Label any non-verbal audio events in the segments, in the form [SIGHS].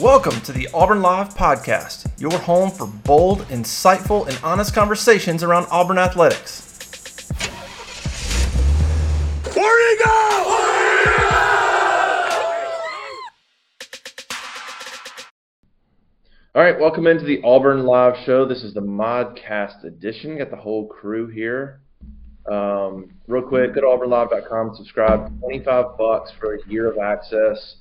Welcome to the Auburn Live Podcast, your home for bold, insightful, and honest conversations around Auburn athletics. Where you go? All right, welcome into the Auburn Live Show. This is the Modcast edition. Got the whole crew here. Um, real quick, go to auburnlive.com, subscribe. 25 bucks for a year of access.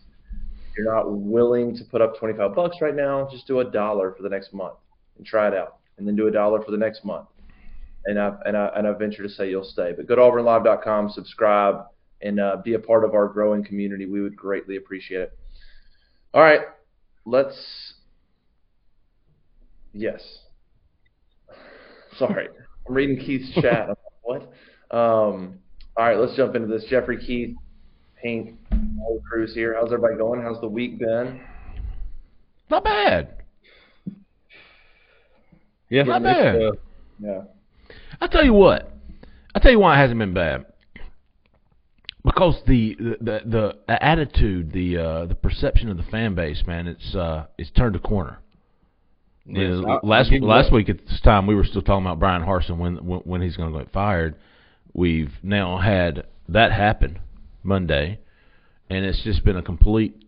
You're not willing to put up 25 bucks right now, just do a dollar for the next month and try it out, and then do a dollar for the next month. And I and I and I venture to say you'll stay. But go to auburnlive.com, subscribe, and uh, be a part of our growing community. We would greatly appreciate it. All right, let's Yes. Sorry. I'm reading Keith's chat. What? Um, all right, let's jump into this. Jeffrey Keith, Pink, whole crew's here. How's everybody going? How's the week been? Not bad. Yeah, Not bad. Yeah. I'll tell you what. I'll tell you why it hasn't been bad. Because the the the, the attitude, the uh, the perception of the fan base, man, it's uh, it's turned a corner. You know, last last that. week at this time, we were still talking about Bryan Harsin when when, when he's going to get fired. We've now had that happen Monday, and it's just been a complete,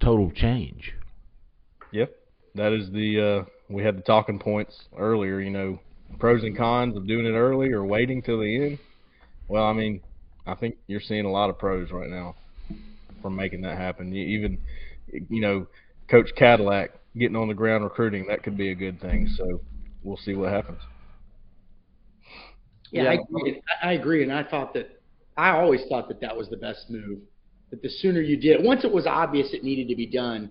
total change. Yep, that is the uh, we had the talking points earlier. You know, pros and cons of doing it early or waiting till the end. Well, I mean, I think you're seeing a lot of pros right now from making that happen. You even, you know, Coach Cadillac getting on the ground recruiting that could be a good thing. So we'll see what happens. Yeah, Yeah. I, agree. I I agree, and I thought that I always thought that that was the best move. That the sooner you did it, once it was obvious it needed to be done,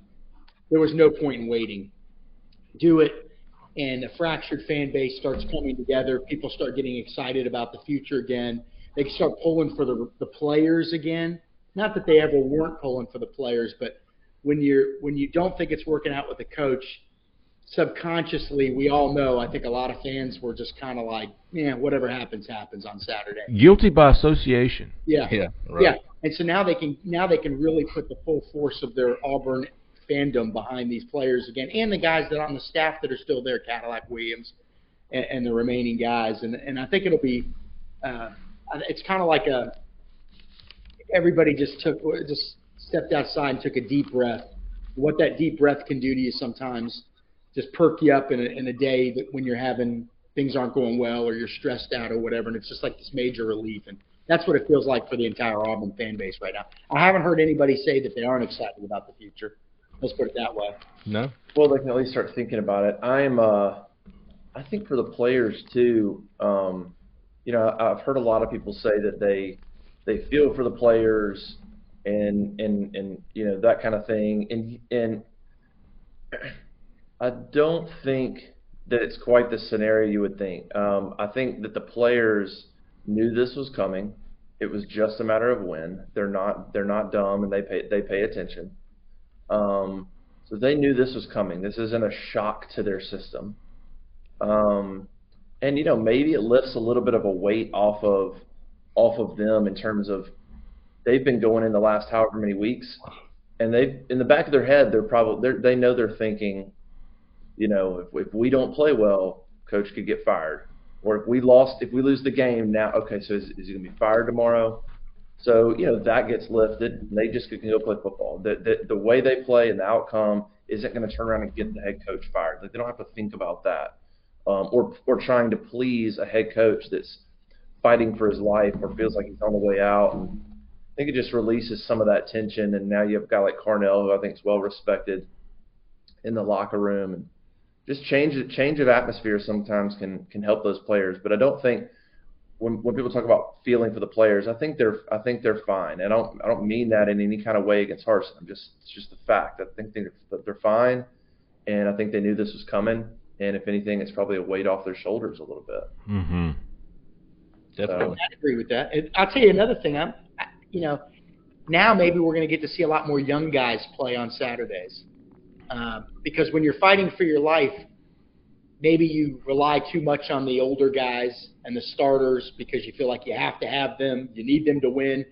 there was no point in waiting. Do it, and a fractured fan base starts coming together. People start getting excited about the future again. They start pulling for the the players again. Not that they ever weren't pulling for the players, but when you're when you don't think it's working out with the coach, subconsciously, we all know. I think a lot of fans were just kind of like, "Yeah, whatever happens, happens on Saturday." Guilty by association. Yeah, Yeah, right. yeah. And so now they can now they can really put the full force of their Auburn fandom behind these players again, and the guys that are on the staff that are still there, Cadillac Williams, and, and the remaining guys. And and I think it'll be, uh, it's kind of like a everybody just took just stepped outside and took a deep breath. What that deep breath can do to you sometimes, just perk you up in a, in a day that when you're having things aren't going well or you're stressed out or whatever, and it's just like this major relief. And that's what it feels like for the entire Auburn fan base right now. I haven't heard anybody say that they aren't excited about the future. Let's put it that way. No, Well, they can at least start thinking about it. I'm, uh, I think for the players too. Um, you know, I've heard a lot of people say that they they feel for the players and and and you know that kind of thing. And and I don't think that it's quite the scenario you would think. Um, I think that the players knew this was coming. It was just a matter of when. They're not they're not dumb and they pay they pay attention. Um, so they knew this was coming. This isn't a shock to their system. Um, and you know maybe it lifts a little bit of a weight off of off of them in terms of they've been going in the last however many weeks, and they in the back of their head they're probably they're, they know they're thinking, you know, if, if we don't play well, coach could get fired, or if we lost if we lose the game now, okay, so is, is he going to be fired tomorrow? So you know that gets lifted. And they just can go play football. The, the the way they play and the outcome isn't going to turn around and get the head coach fired. Like they don't have to think about that, um, or or trying to please a head coach that's fighting for his life or feels like he's on the way out. And I think it just releases some of that tension. And now you have a guy like Carnell, who I think is well respected in the locker room, and just change change of atmosphere sometimes can can help those players. But I don't think when when people talk about feeling for the players, I think they're I think they're fine. And I don't I don't mean that in any kind of way against Harsin. I'm just it's just the fact. I think they're, they're fine, and I think they knew this was coming. And if anything, it's probably a weight off their shoulders a little bit. Mm-hmm. Definitely, I agree with that. And I'll tell you another thing. I'm, you know, now maybe we're going to get to see a lot more young guys play on Saturdays, um, because when you're fighting for your life, maybe you rely too much on the older guys and the starters because you feel like you have to have them, you need them to win.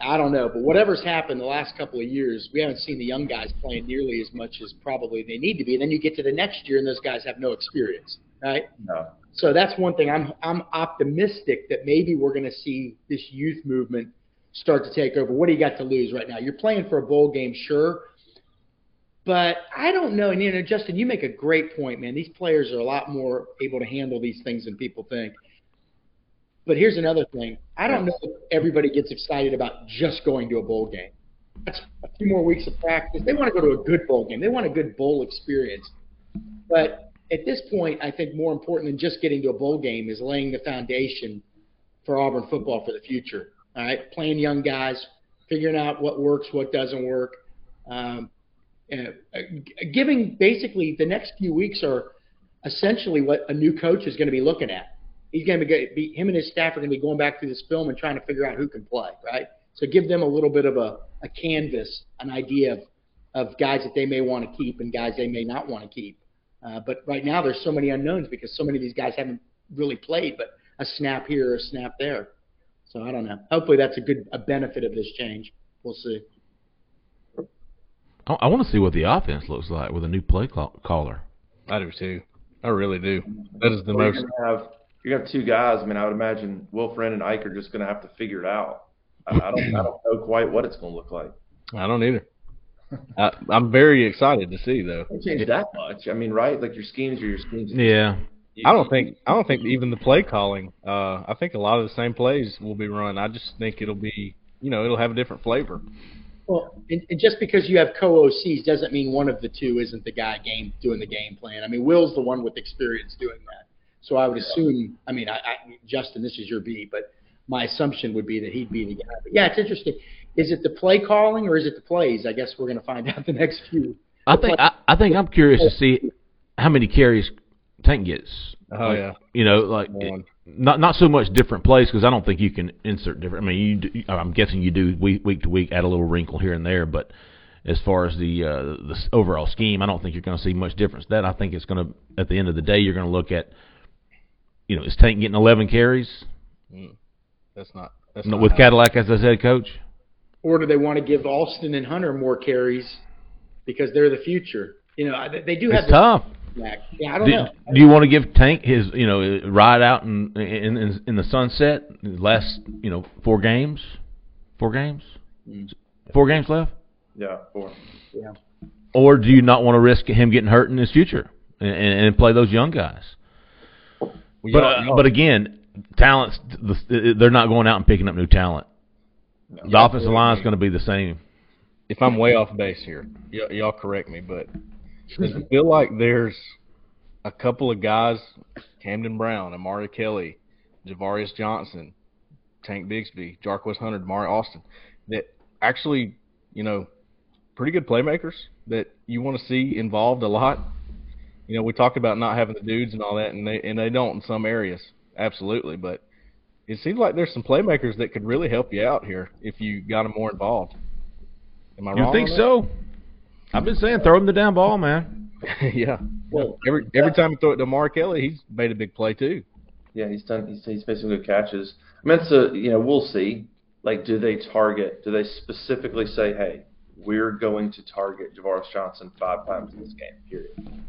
I don't know, but whatever's happened the last couple of years, we haven't seen the young guys playing nearly as much as probably they need to be. And then you get to the next year, and those guys have no experience, right? No. So that's one thing. I'm I'm optimistic that maybe we're going to see this youth movement start to take over. What do you got to lose right now? You're playing for a bowl game, sure, but I don't know. And you know, Justin, you make a great point, man. These players are a lot more able to handle these things than people think. But here's another thing. I don't know if everybody gets excited about just going to a bowl game. That's a few more weeks of practice. They want to go to a good bowl game. They want a good bowl experience. But at this point, I think more important than just getting to a bowl game is laying the foundation for Auburn football for the future. All right, playing young guys, figuring out what works, what doesn't work, um, giving basically the next few weeks are essentially what a new coach is going to be looking at. He's going to be him and his staff are going to be going back through this film and trying to figure out who can play, right? So give them a little bit of a, a canvas, an idea of, of guys that they may want to keep and guys they may not want to keep. Uh, but right now there's so many unknowns because so many of these guys haven't really played, but a snap here or a snap there. So I don't know. Hopefully that's a good a benefit of this change. We'll see. I, I want to see what the offense looks like with a new play call- caller. I do too. I really do. That is the Well, most. You're have you're have two guys. I mean, I would imagine Will Friend and Ike are just gonna have to figure it out. I, I don't I don't know quite what it's gonna look like. I don't either. I, I'm very excited to see though. It changed that much. I mean, right? Like your schemes are your schemes. Yeah. I don't think I don't think even the play calling. Uh, I think a lot of the same plays will be run. I just think it'll be you know it'll have a different flavor. Well, and, and just because you have co-OCs doesn't mean one of the two isn't the guy game doing the game plan. I mean, Will's the one with experience doing that. So I would assume. I mean, I, I, Justin, this is your beat, but my assumption would be that he'd be the guy. But yeah, it's interesting. Is it the play calling or is it the plays? I guess we're going to find [LAUGHS] out the next few. I think I, I think I'm curious to see how many carries Tank gets. Oh Like, yeah, You know, like One. not not so much different plays because I don't think you can insert different. I mean, you do, I'm guessing you do week week to week add a little wrinkle here and there, but as far as the uh, the overall scheme, I don't think you're going to see much difference. That I think it's going to at the end of the day, you're going to look at, you know, is Tank getting 11 carries that's not that's No, not with Cadillac as the head coach? Or do they want to give Alston and Hunter more carries because they're the future? You know, they, they do have It's tough. The back. Yeah, I don't Do, know. do you want to give Tank his, you know, ride out in in in, in the sunset last, you know, four games, four games, four games left, Yeah, four. Yeah. or do you not want to risk him getting hurt in his future and, and, and play those young guys? Well, But uh, but again, talents the, they're not going out and picking up new talent. The offensive line is going to be the same. if I'm way off base here, y- y'all correct me, but does it mm-hmm. feel like there's a couple of guys, Camden Brown, Omari Kelly, Ja'Varrius Johnson, Tank Bigsby, Jarquez Hunter, Damari Alston, that actually, you know, pretty good playmakers that you want to see involved a lot. You know, we talked about not having the dudes and all that, and they and they don't in some areas, absolutely. But it seems like there's some playmakers that could really help you out here if you got them more involved. Am I You wrong? You think so? I've been saying throw him the down ball, man. [LAUGHS] yeah. Well, every every time you throw it to Mark Kelly, he's made a big play too. Yeah, he's done. He's he's made some good catches. I mean, it's a you know we'll see. Like, do they target? Do they specifically say, hey, we're going to target Ja'Varrius Johnson five times in this game? Period.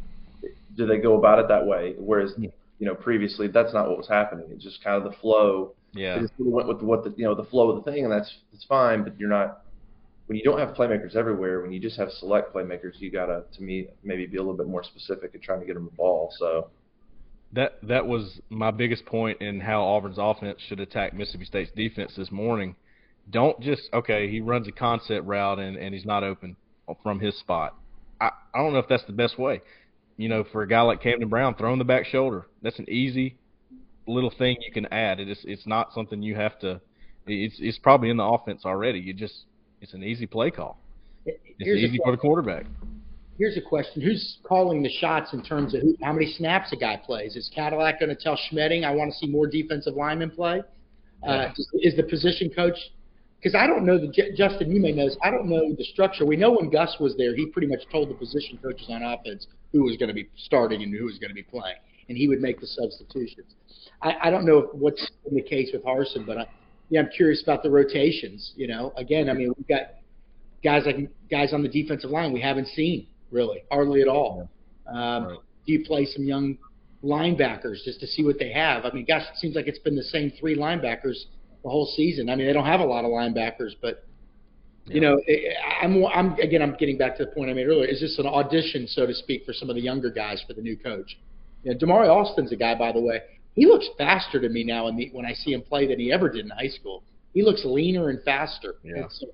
Do they go about it that way? Whereas you know previously that's not what was happening. It's just kind of the flow. Yeah. They just really went with what the you know the flow of the thing, and that's it's fine. But you're not when you don't have playmakers everywhere. When you just have select playmakers, you gotta to me maybe be a little bit more specific in trying to get them the ball. So That that was my biggest point in how Auburn's offense should attack Mississippi State's defense this morning. Don't just okay, he runs a concept route and, and he's not open from his spot. I, I don't know if that's the best way. You know, for a guy like Camden Brown, throwing the back shoulder, that's an easy little thing you can add. It is it's not something you have to. It's it's probably in the offense already. You just it's an easy play call. It's Here's a easy for the quarterback. Here's a question: Who's calling the shots in terms of who, how many snaps a guy plays? Is Cadillac going to tell Schmedding, "I want to see more defensive linemen play"? Uh, is the position coach? Because I don't know the Justin. You may know this. I don't know the structure. We know when Gus was there, he pretty much told the position coaches on offense who was going to be starting and who was going to be playing, and he would make the substitutions. I, I don't know what's in the case with Harsin, but I, yeah, I'm curious about the rotations. You know, again, I mean, we've got guys like guys on the defensive line we haven't seen really, hardly at all. Um, right. Do you play some young linebackers just to see what they have? I mean, gosh, it seems like it's been the same three linebackers the whole season. I mean, they don't have a lot of linebackers, but you know, I'm, I'm again, I'm getting back to the point I made earlier. Is this an audition, so to speak, for some of the younger guys for the new coach? You know, Damari Alston's a guy, by the way. He looks faster to me now the, when I see him play than he ever did in high school. He looks leaner and faster. Yeah. So,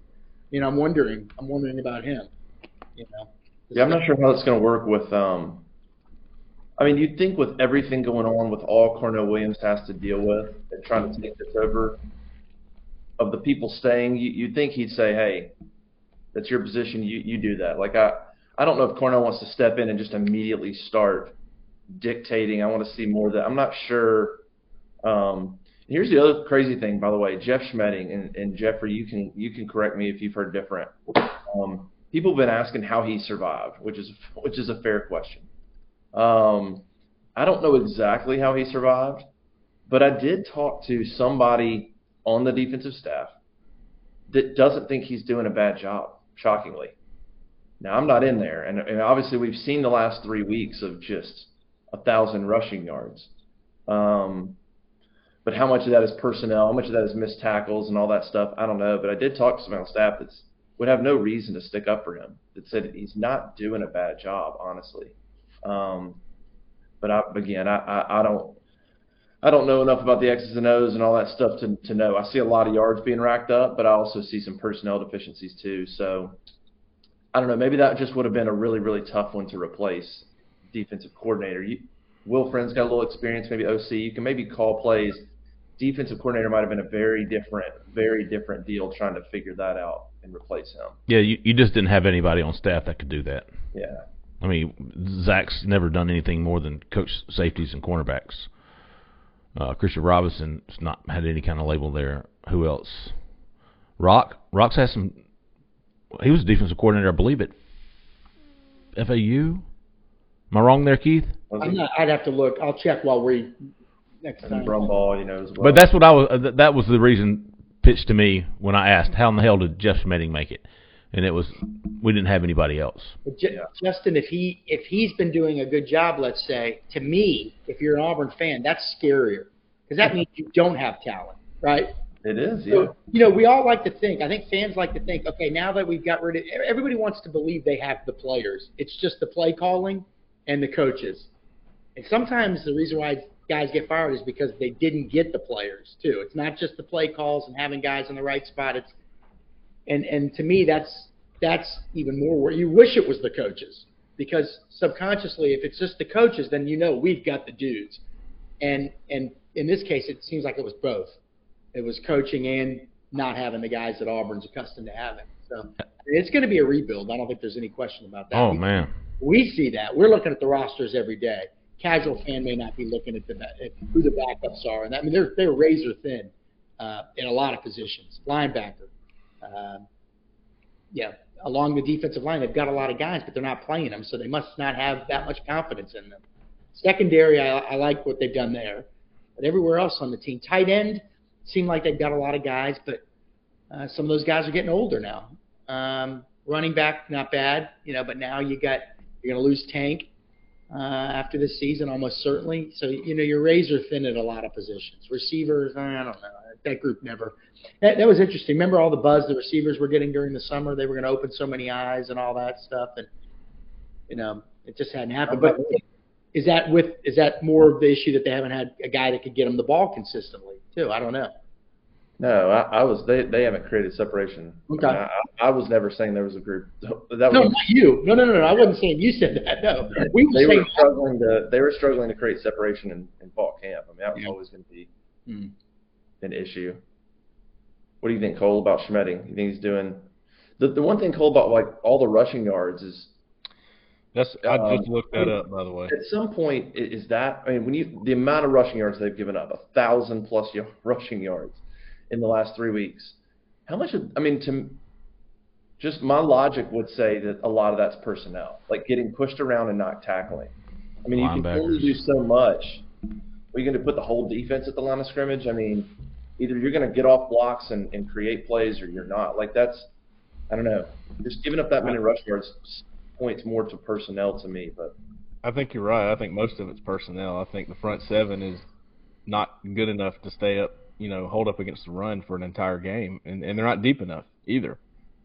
you know, I'm wondering. I'm wondering about him. You know. Yeah, I'm not sure how it's going to work with. Um, I mean, you'd think with everything going on, with all Carnell Williams has to deal with and trying to take this over, of the people staying, you, you'd think he'd say, "Hey, that's your position. You you do that." Like I, I don't know if Carnell wants to step in and just immediately start dictating. I want to see more of that. I'm not sure. Um, here's the other crazy thing, by the way. Jeff Schmedding and, and Jeffrey, you can you can correct me if you've heard different. Um, people have been asking how he survived, which is which is a fair question. Um, I don't know exactly how he survived, but I did talk to somebody on the defensive staff that doesn't think he's doing a bad job. Shockingly, now I'm not in there, and, and obviously we've seen the last three weeks of just a thousand rushing yards. Um, but how much of that is personnel? How much of that is missed tackles and all that stuff? I don't know. But I did talk to some on staff that would have no reason to stick up for him. That said he's not doing a bad job, honestly. Um, but I, again, I, I, I don't I don't know enough about the X's and O's and all that stuff to to know. I see a lot of yards being racked up, but I also see some personnel deficiencies too. So I don't know. Maybe that just would have been a really really tough one to replace. Defensive coordinator. You, Will Friend's got a little experience, maybe OC. You can maybe call plays. Defensive coordinator might have been a very different, very different deal trying to figure that out and replace him. Yeah, you, you just didn't have anybody on staff that could do that. Yeah. I mean, Zach's never done anything more than coach safeties and cornerbacks. Uh, Christian Robinson's not had any kind of label there. Who else? Rock. Rock's had some. He was a defensive coordinator, I believe, at FAU. Am I wrong there, Keith? I'm not, I'd have to look. I'll check while we next and time. Brumball, you know, as well. But that's what I was. Uh, that was the reason pitched to me when I asked, "How in the hell did Jeff Schmedding make it?" And it was we didn't have anybody else. But J- yeah. Justin, if he if he's been doing a good job, let's say, to me, if you're an Auburn fan, that's scarier because that means you don't have talent, right? It is, yeah. So, you know, we all like to think. I think fans like to think. Okay, now that we've got rid of, everybody wants to believe they have the players. It's just the play calling and the coaches. And sometimes the reason why guys get fired is because they didn't get the players too. It's not just the play calls and having guys in the right spot. It's and and to me that's that's even more where you wish it was the coaches because subconsciously if it's just the coaches then you know we've got the dudes. And and in this case it seems like it was both. It was coaching and not having the guys that Auburn's accustomed to having. So it's going to be a rebuild. I don't think there's any question about that. Oh man. We see that. We're looking at the rosters every day casual fan may not be looking at the at who the backups are, and I mean they're they're razor thin uh, in a lot of positions. Linebacker, uh, yeah, along the defensive line, they've got a lot of guys, but they're not playing them, so they must not have that much confidence in them. Secondary, I, I like what they've done there, but everywhere else on the team, tight end, seemed like they've got a lot of guys, but uh, some of those guys are getting older now. Um, running back, not bad, you know, but now you got you're going to lose Tank uh, after this season, almost certainly. So you know you're razor thin at a lot of positions. Receivers, I don't know. That group never. That, that was interesting. Remember all the buzz the receivers were getting during the summer? They were going to open so many eyes and all that stuff, and you know it just hadn't happened. But is that with is that more of the issue that they haven't had a guy that could get them the ball consistently too? I don't know. No, I, I was. They they haven't created separation. Okay. I, I, I was never saying there was a group. That No, was, not you. No, no, no, no. I wasn't saying you said that. No, [LAUGHS] we were they were saying struggling to they were struggling to create separation in, in fall camp. I mean, that was Yeah. always going to be Hmm. an issue. What do you think, Cole, about Schmedding? You think he's doing the the one thing Cole about like all the rushing yards is That's I Um, just looked that up by the way. at some point is that I mean when you the amount of rushing yards they've given up a thousand plus y- [LAUGHS] rushing yards in the last three weeks. How much? Of, I mean, to just my logic would say that a lot of that's personnel, like getting pushed around and not tackling. I mean, you can only do so much. Are you going to put the whole defense at the line of scrimmage? I mean, either you're going to get off blocks and, and create plays, or you're not. Like that's, I don't know. Just giving up that many rush yards points more to personnel to me. But I think you're right. I think most of it's personnel. I think the front seven is not good enough to stay up, you know, hold up against the run for an entire game, and and they're not deep enough either.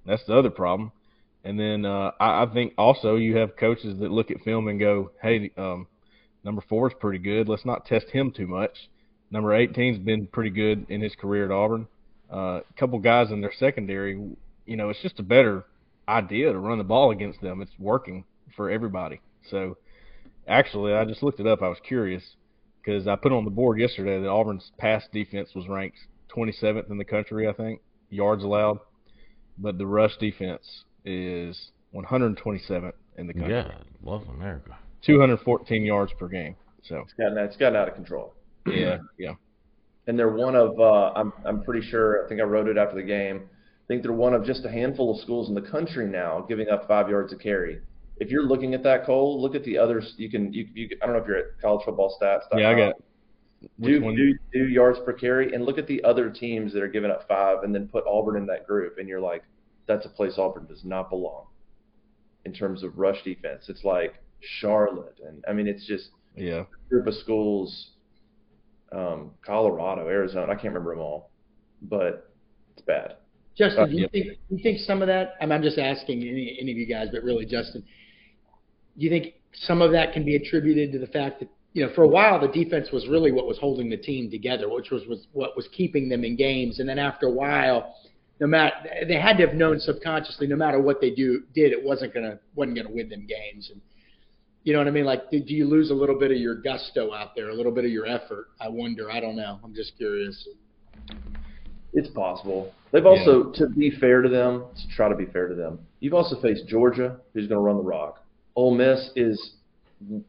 That's the other problem. And then uh, I, I think also you have coaches that look at film and go, "Hey, um, number four is pretty good. Let's not test him too much." Number 18's been pretty good in his career at Auburn. Uh, a couple guys in their secondary, you know, it's just a better idea to run the ball against them. It's working for everybody. So actually, I just looked it up. I was curious because I put on the board yesterday that Auburn's pass defense was ranked 27th in the country, I think, yards allowed, but the rush defense is 127th in the country. Yeah, love America. 214 yards per game. So it's gotten it's gotten out of control. yeah, yeah. and they're one of uh, I'm I'm pretty sure I think I wrote it after the game. I think they're one of just a handful of schools in the country now giving up five yards a carry. If you're looking at that, Cole, look at the others. You can you, you I don't know if you're at college football stats. Yeah, I got. Which do, do do yards per carry and look at the other teams that are giving up five, and then put Auburn in that group, and you're like, that's a place Auburn does not belong in terms of rush defense. It's like Charlotte, and I mean, it's just Yeah. a group of schools, um, Colorado, Arizona. I can't remember them all, but it's bad. Justin, do you think do you think some of that? I mean, I'm just asking any any of you guys, but really, Justin, do you think some of that can be attributed to the fact that you know for a while the defense was really what was holding the team together, which was, was what was keeping them in games, and then after a while, no matter they had to have known subconsciously, no matter what they do did, it wasn't gonna wasn't gonna win them games, and you know what I mean? Like, do, do you lose a little bit of your gusto out there, a little bit of your effort? I wonder. I don't know. I'm just curious. It's possible. They've also, to be fair to them, to try to be fair to them, you've also faced Georgia, who's going to run the rock. Ole Miss is,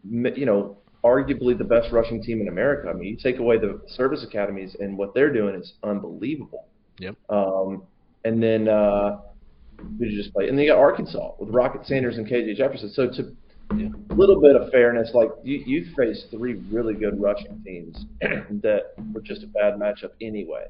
you know, arguably the best rushing team in America. I mean, you take away the service academies, and what they're doing is unbelievable. Yep. Um, and then uh, you just play? And then you got Arkansas with Rocket Sanders and KJ Jefferson. So to a little bit of fairness, like you, you faced three really good rushing teams [CLEARS THROAT] that were just a bad matchup anyway.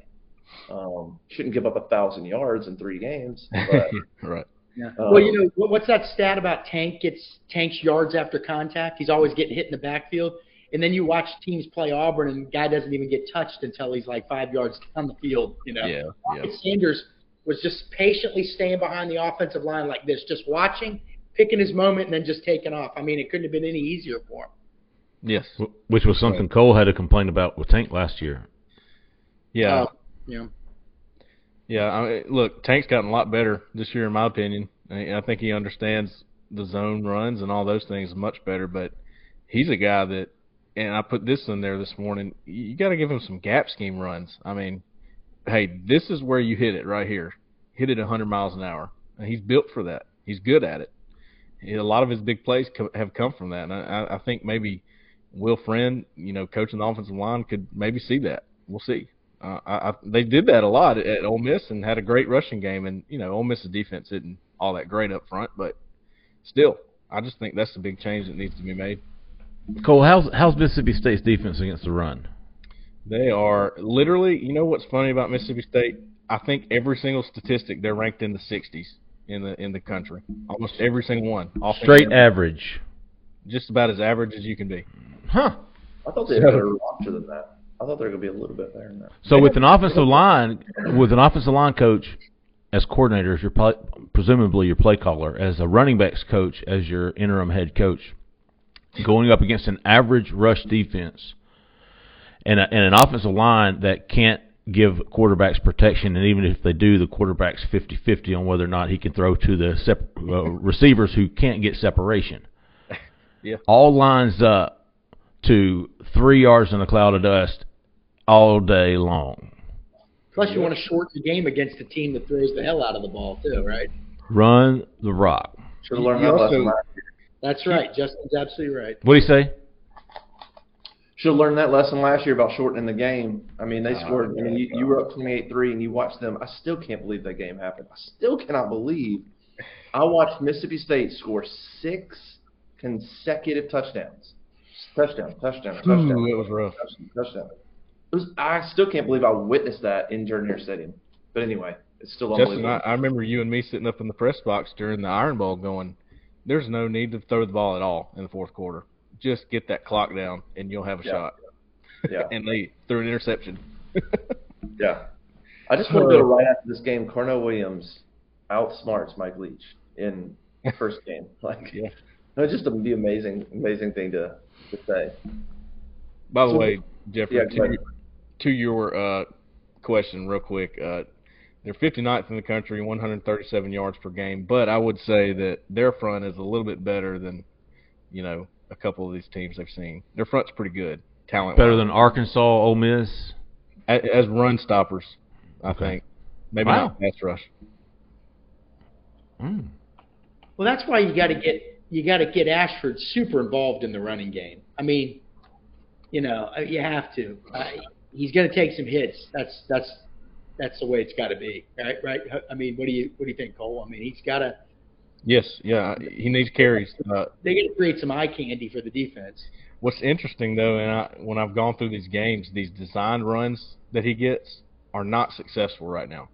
Um, shouldn't give up a thousand yards in three games, but [LAUGHS] right. Yeah. Um, well, you know what's that stat about Tank gets Tank's yards after contact? He's always getting hit in the backfield, and then you watch teams play Auburn, and the guy doesn't even get touched until he's like five yards down the field. You know, Yeah, Rocket Sanders was just patiently staying behind the offensive line like this, just watching, picking his moment, and then just taking off. I mean, it couldn't have been any easier for him. Yes. Which was something Cole had to complain about with Tank last year. Yeah. Uh, yeah. Yeah, I mean, look, Tank's gotten a lot better this year, in my opinion. I think he understands the zone runs and all those things much better. But he's a guy that, and I put this in there this morning. You got to give him some gap scheme runs. I mean, hey, this is where you hit it right here. Hit it 100 miles an hour. And he's built for that. He's good at it. A lot of his big plays have come from that. And I, I think maybe Will Friend, you know, coaching the offensive line, could maybe see that. We'll see. Uh, I, I, they did that a lot at, at Ole Miss and had a great rushing game. And you know, Ole Miss's defense isn't all that great up front, but still, I just think that's the big change that needs to be made. Cole, how's how's Mississippi State's defense against the run? They are literally. You know what's funny about Mississippi State? I think every single statistic they're ranked in the 60s in the in the country. Almost every single one. Offensive- Straight average. Just about as average as you can be. Huh. I thought they were roster than that. I thought they were going to be a little bit better than that. So with an offensive line, with an offensive line coach as coordinator, as your play, presumably your play caller, as a running backs coach, as your interim head coach, going up against an average rush defense, and, a, and an offensive line that can't give quarterbacks protection, and even if they do, the quarterback's 50-50 on whether or not he can throw to the sep- uh, receivers who can't get separation. [LAUGHS] Yeah. All lines up to three yards in a cloud of dust all day long. Plus, you want to shorten the game against a team that throws the hell out of the ball too, right? Run the rock. Should have learned You that also- lesson last year. That's right. Justin's absolutely right. What do you say? Should have learned that lesson last year about shortening the game. I mean, they Oh, scored. I mean, you, you were up 28-3, and you watched them. I still can't believe that game happened. I still cannot believe. I watched Mississippi State score six consecutive touchdowns. Touchdown, touchdown, touchdown. Ooh, it was rough. touchdown, touchdown. Was. I still can't believe I witnessed that in Jordan Stadium. But anyway, it's still Justin, unbelievable. I, I remember you and me sitting up in the press box during the Iron Bowl going, there's no need to throw the ball at all in the fourth quarter. Just get that clock down and you'll have a Yeah. shot. yeah, [LAUGHS] And they threw an interception. [LAUGHS] yeah. I just want to go right after this game. Carnell Williams outsmarts Mike Leach in the [LAUGHS] first game. Like, Yeah. no, just the amazing, amazing thing to to say. By the So- way, Jeffrey, Yeah, to. To your uh, question, real quick, uh, they're 59th in the country, 137 yards per game. But I would say that their front is a little bit better than, you know, a couple of these teams they've seen. Their front's pretty good, talent. Better than Arkansas, Ole Miss. as, as run stoppers, I Okay. think. Maybe Wow. not pass rush. Mm. Well, that's why you got to get you got to get Ashford super involved in the running game. I mean, you know, uh, you have to. Uh, he's going to take some hits. That's that's that's the way it's got to be, right? Right. I mean, what do you what do you think, Cole? I mean, he's got to. Yes, yeah, he needs carries. Uh, They got to create some eye candy for the defense. What's interesting though, and I, when I've gone through these games, these designed runs that he gets are not successful right now.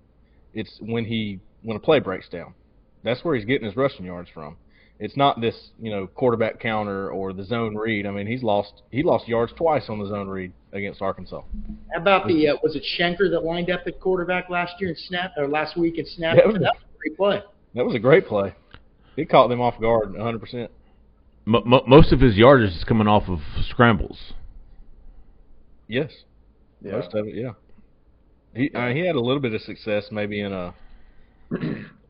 It's when he when a play breaks down. That's where he's getting his rushing yards from. It's not this, you know, quarterback counter or the zone read. I mean, he's lost he lost yards twice on the zone read against Arkansas. How about the uh, was it Shenker that lined up at quarterback last year and snap or last week and snapped? Yeah, it was- that was a great play. That was a great play. He caught them off guard 100%. Mo mo most of his yardage is coming off of scrambles. Yes. Yeah. Most of it, yeah. He uh, he had a little bit of success maybe in a [CLEARS THROAT]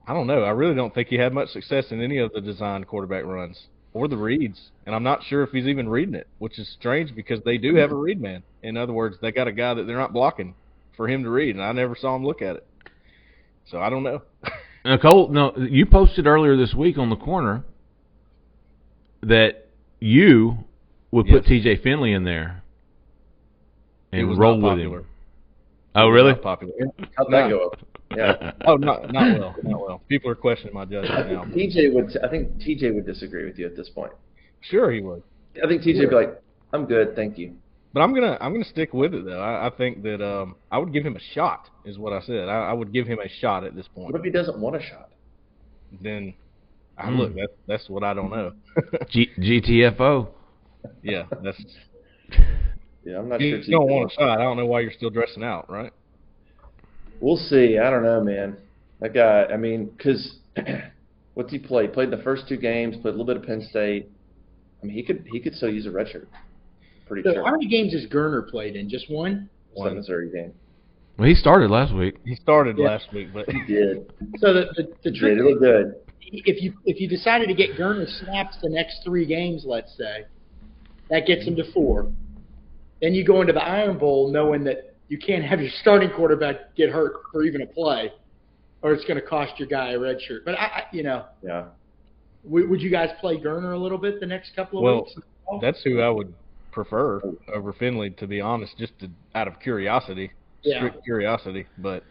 I don't know. I really don't think he had much success in any of the designed quarterback runs or the reads. And I'm not sure if he's even reading it, which is strange because they do have a read man. In other words, they got a guy that they're not blocking for him to read, and I never saw him look at it. So I don't know. [LAUGHS] Nicole, no, you posted earlier this week on the corner that you would put Yes. T.J. Finley in there and roll with him. Oh, really? Popular. How'd that go? Up? Yeah. [LAUGHS] Oh, not not well, not well. People are questioning my judgment now. think TJ would. I think TJ would disagree with you at this point. Sure, he would. I think TJ would be like, "I'm good, thank you." But I'm gonna I'm gonna stick with it though. I, I think that um I would give him a shot is what I said. I, I would give him a shot at this point. What if he doesn't want a shot? Then I Hmm. look that that's what I don't know. G- GTFO. yeah, that's [LAUGHS] Yeah, I'm not you sure. TJ don't want a shot. I don't know why you're still dressing out, right? We'll see. I don't know, man. That guy. I mean, because [CLEARS THROAT] what's he play? Played the first two games. Played a little bit of Penn State. I mean, he could he could still use a red shirt. Pretty So sure. how many games has Geriner played in? Just one. It's that Missouri game. Well, he started last week. He started Yeah. last week, but He did. So the the, the He trick did. It looked good. if you if you decided to get Geriner snaps the next three games, let's say, that gets him to four. Then you go into the Iron Bowl knowing that you can't have your starting quarterback get hurt for even a play, or it's going to cost your guy a red shirt. But I, I you know, Yeah. would, would you guys play Geriner a little bit the next couple of well, weeks? that's who I would prefer over Finley, to be honest, just to, out of curiosity, Yeah. strict curiosity. But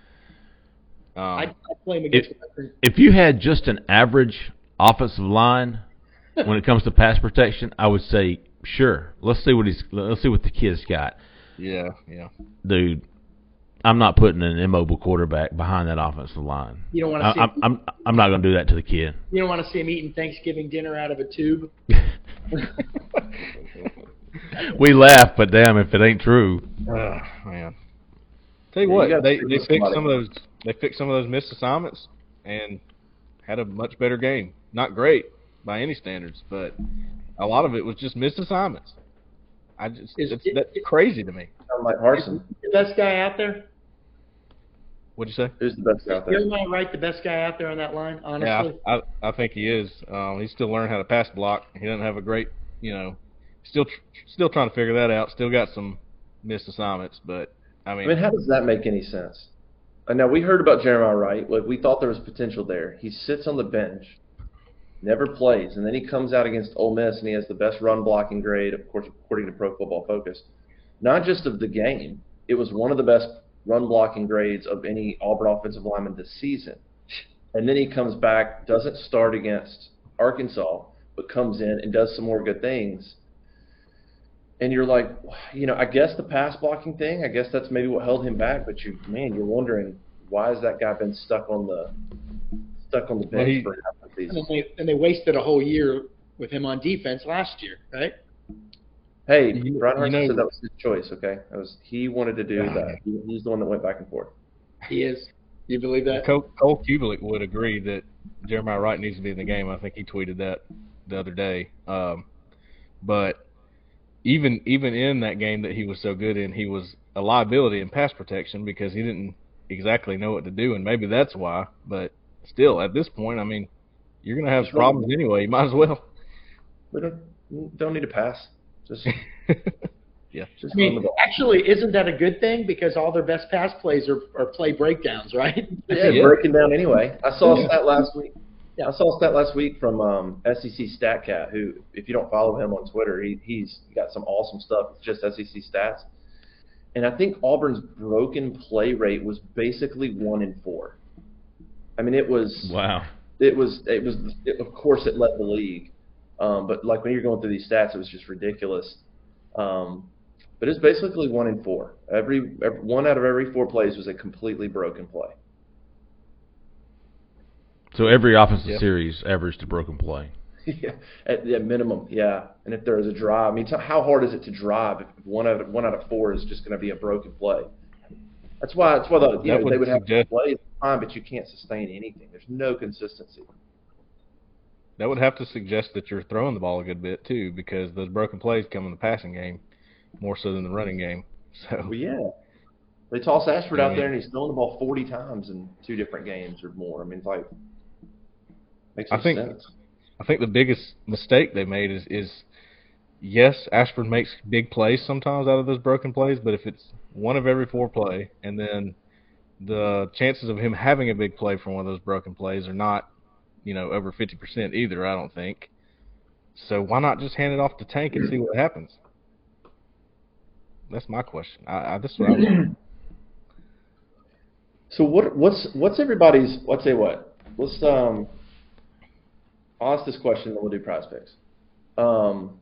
um, I'd, I'd play him against. Western. If you had just an average offensive line when it comes to pass protection, I would say sure. Let's see what he's. Let's see what the kid's got, yeah, yeah. dude. I'm not putting an immobile quarterback behind that offensive line. You don't want to see. I'm, I'm I'm not going to do that to the kid. you don't want to see him eating Thanksgiving dinner out of a tube. [LAUGHS] [LAUGHS] We laugh, but damn, if it ain't true, Oh, man. Tell you Yeah, what, you they they fixed somebody. some of those they fixed some of those missed assignments and had a much better game. Not great by any standards, but a lot of it was just missed assignments. I just Is- it's, that's crazy to me. Sound like Harsin. the best guy out there? What'd you say? Who's the best guy out there? Jeremiah Wright, the best guy out there on that line, honestly. Yeah, I, I think he is. Um, he's still learning how to pass block. He doesn't have a great, you know, still tr- still trying to figure that out. Still got some missed assignments, but I mean, I mean, how does that make any sense? And now we heard about Jeremiah Wright. Like we thought there was potential there. He sits on the bench, never plays, and then he comes out against Ole Miss and he has the best run blocking grade, of course, according to Pro Football Focus. Not just of the game, it was one of the best run blocking grades of any Auburn offensive lineman this season. And then he comes back, doesn't start against Arkansas, but comes in and does some more good things. And you're like, you know, I guess the pass blocking thing, I guess that's maybe what held him back. But you, man, you're wondering why has that guy been stuck on the stuck on the bench Well, he- for half season? And they, and they wasted a whole year with him on defense last year, right? Hey, You- Brian you know- said that was his choice. Okay, that was he wanted to do that. He, he's the one that went back and forth. He is. You believe that? Cole, Cole Cubelic would agree that Jeremiah Wright needs to be in the game. I think he tweeted that the other day. Um, but even even in that game that he was so good in, he was a liability in pass protection because he didn't exactly know what to do, and maybe that's why. But still, at this point, I mean, you're going to have Just run. problems anyway. You might as well. We don't don't need to pass. Just [LAUGHS] yeah. just I mean, actually, isn't that a good thing? Because all their best pass plays are, are play breakdowns, right? [LAUGHS] Yeah, Yeah. breaking down anyway. I saw a Yeah. stat last week. Yeah, I saw a stat last week from um, SEC StatCat, who, if you don't follow him on Twitter, he, he's got some awesome stuff. It's just SEC stats. And I think Auburn's broken play rate was basically one in four. I mean, it was Wow. It was it was it, of course it led the league, um, but like when you're going through these stats, it was just ridiculous. Um, but it's basically one in four. Every, every one out of every four plays was a completely broken play. So every offensive Yep. series averaged a broken play. [LAUGHS] yeah, at the minimum, yeah. And if there is a drive, I mean, t- how hard is it to drive if one out of one out of four is just going to be a broken play? That's why that's why the, you know, would they would have suggest- plays fine, but you can't sustain anything. There's no consistency. That would have to suggest that you're throwing the ball a good bit too, because those broken plays come in the passing game more so than the running game. [LAUGHS] So Well, yeah. They toss Ashford I out there and he's throwing the ball 40 times in two different games or more. I mean, it's like makes no I think- sense. I think the biggest mistake they made is is yes, Ashford makes big plays sometimes out of those broken plays, but if it's one of every four play, and then the chances of him having a big play from one of those broken plays are not, you know, over fifty percent either. I don't think. So why not just hand it off to Tank and see what happens? That's my question. I, I this is what I was. [CLEARS THROAT] So what what's what's everybody's? Let's say what? Let's um. I'll ask this question, and we'll do prospects. Um,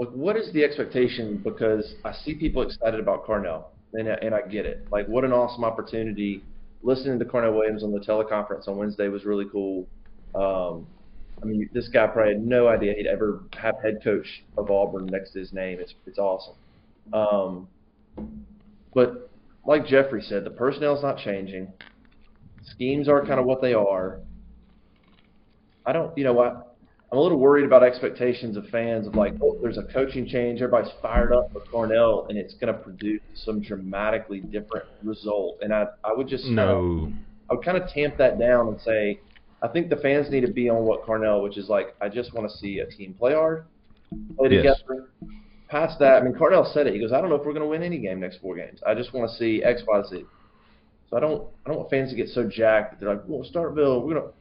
like, what is the expectation? Because I see people excited about Carnell, and I, and I get it. Like, what an awesome opportunity! Listening to Carnell Williams on the teleconference on Wednesday was really cool. Um, I mean, this guy probably had no idea he'd ever have head coach of Auburn next to his name. It's it's awesome. Um, but like Jeffrey said, the personnel's not changing. Schemes are kind of what they are. I don't, you know what? I'm a little worried about expectations of fans of like, oh, there's a coaching change, everybody's fired up for Carnell, and it's going to produce some dramatically different result. And I, I would just, uh, No. I would kind of tamp that down and say, I think the fans need to be on what Carnell, which is like, I just want to see a team play hard, play Yes. together. Past that, I mean, Carnell said it. He goes, I don't know if we're going to win any game next four games. I just want to see X, Y, Z. So I don't, I don't want fans to get so jacked that they're like, well, Starkville, we're going to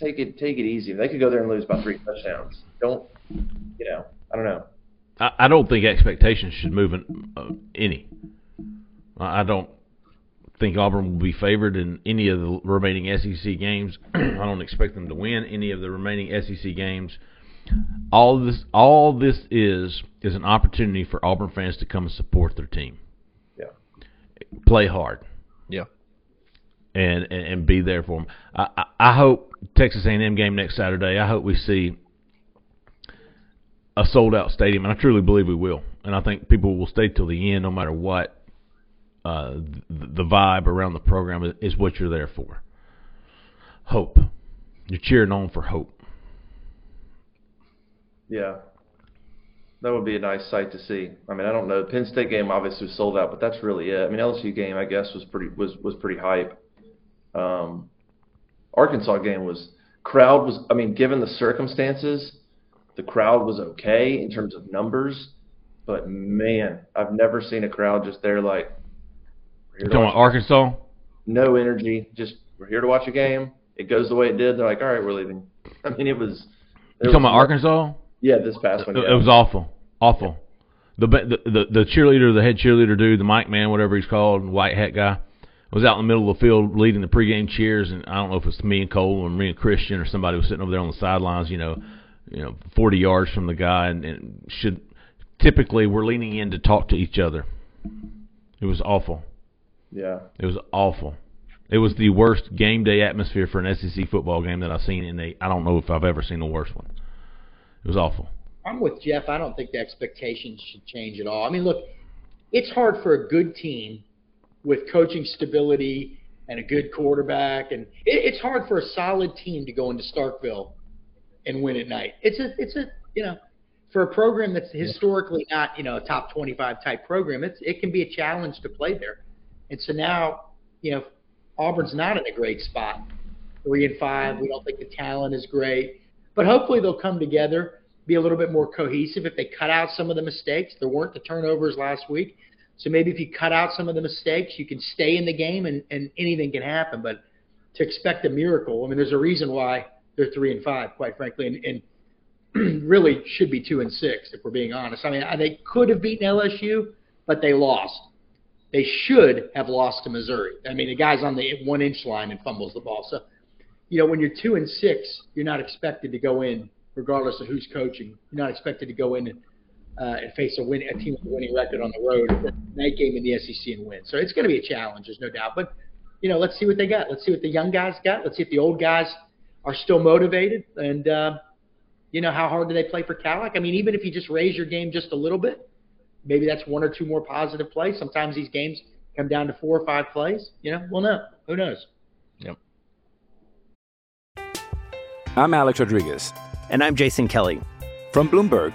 take it, take it easy. They could go there and lose by three touchdowns. Don't, you know, I don't know. I, I don't think expectations should move in, uh, any. I I don't think Auburn will be favored in any of the remaining SEC games. [CLEARS THROAT] I don't expect them to win any of the remaining SEC games. All this, all this is is an opportunity for Auburn fans to come and support their team. Yeah. Play hard. Yeah. and, and, and be there for them. I, I, I hope Texas A&M game next Saturday. I hope we see a sold out stadium, and I truly believe we will. And I think people will stay till the end, no matter what. Uh, the, vibe around the program is, is what you're there for. Hope. You're cheering on for hope. Yeah. that would be a nice sight to see. I mean, I don't know. Penn State game obviously was sold out, but that's really it. I mean, LSU game I guess was pretty was was pretty hype. Um, Arkansas game was crowd was. I mean, given the circumstances, the crowd was okay in terms of numbers, but man, I've never seen a crowd just there like. You talking about Arkansas? No energy. Just we're here to watch a game. It goes the way it did. They're like, all right, we're leaving. [LAUGHS] I mean, it was. You talking about Arkansas? Yeah, this past one. It, yeah. it was awful, awful. The, the the the cheerleader, the head cheerleader dude, the mic man, whatever he's called, white hat guy, was out in the middle of the field leading the pregame cheers, and I don't know if it's me and Cole or me and Christian or somebody was sitting over there on the sidelines, you know, you know, 40 yards from the guy, and, and should typically we're leaning in to talk to each other. It was awful. Yeah. It was awful. It was the worst game day atmosphere for an SEC football game that I've seen in a. I don't know if I've ever seen a worse one. It was awful. I'm with Jeff. I don't think the expectations should change at all. I mean, look, it's hard for a good team with coaching stability and a good quarterback, and it, it's hard for a solid team to go into Starkville and win at night. It's a, it's a, you know, for a program that's historically not, you know, a top 25 type program, it's it can be a challenge to play there. And so now, you know, Auburn's not in a great spot. Three and five. We don't think the talent is great, but hopefully they'll come together, be a little bit more cohesive. If they cut out some of the mistakes, there weren't the turnovers last week. So maybe if you cut out some of the mistakes, you can stay in the game and, and anything can happen. But to expect a miracle, I mean, there's a reason why they're three and five, quite frankly, and, and [CLEARS THROAT] really should be two and six if we're being honest. I mean, they could have beaten LSU, but they lost. They should have lost to Missouri. I mean, the guy's on the one inch line and fumbles the ball. So, you know, when you're two and six, you're not expected to go in, regardless of who's coaching. You're not expected to go in and, uh, and face a, win, a team with a winning record on the road, night game in the SEC and win. So it's going to be a challenge, there's no doubt. But, you know, let's see what they got. Let's see what the young guys got. Let's see if the old guys are still motivated. And, uh, you know, how hard do they play for Cadillac? I mean, even if you just raise your game just a little bit, maybe that's one or two more positive plays. Sometimes these games come down to four or five plays. You know, well, no, who knows? Yep. I'm Alex Rodriguez. And I'm Jason Kelly. From Bloomberg,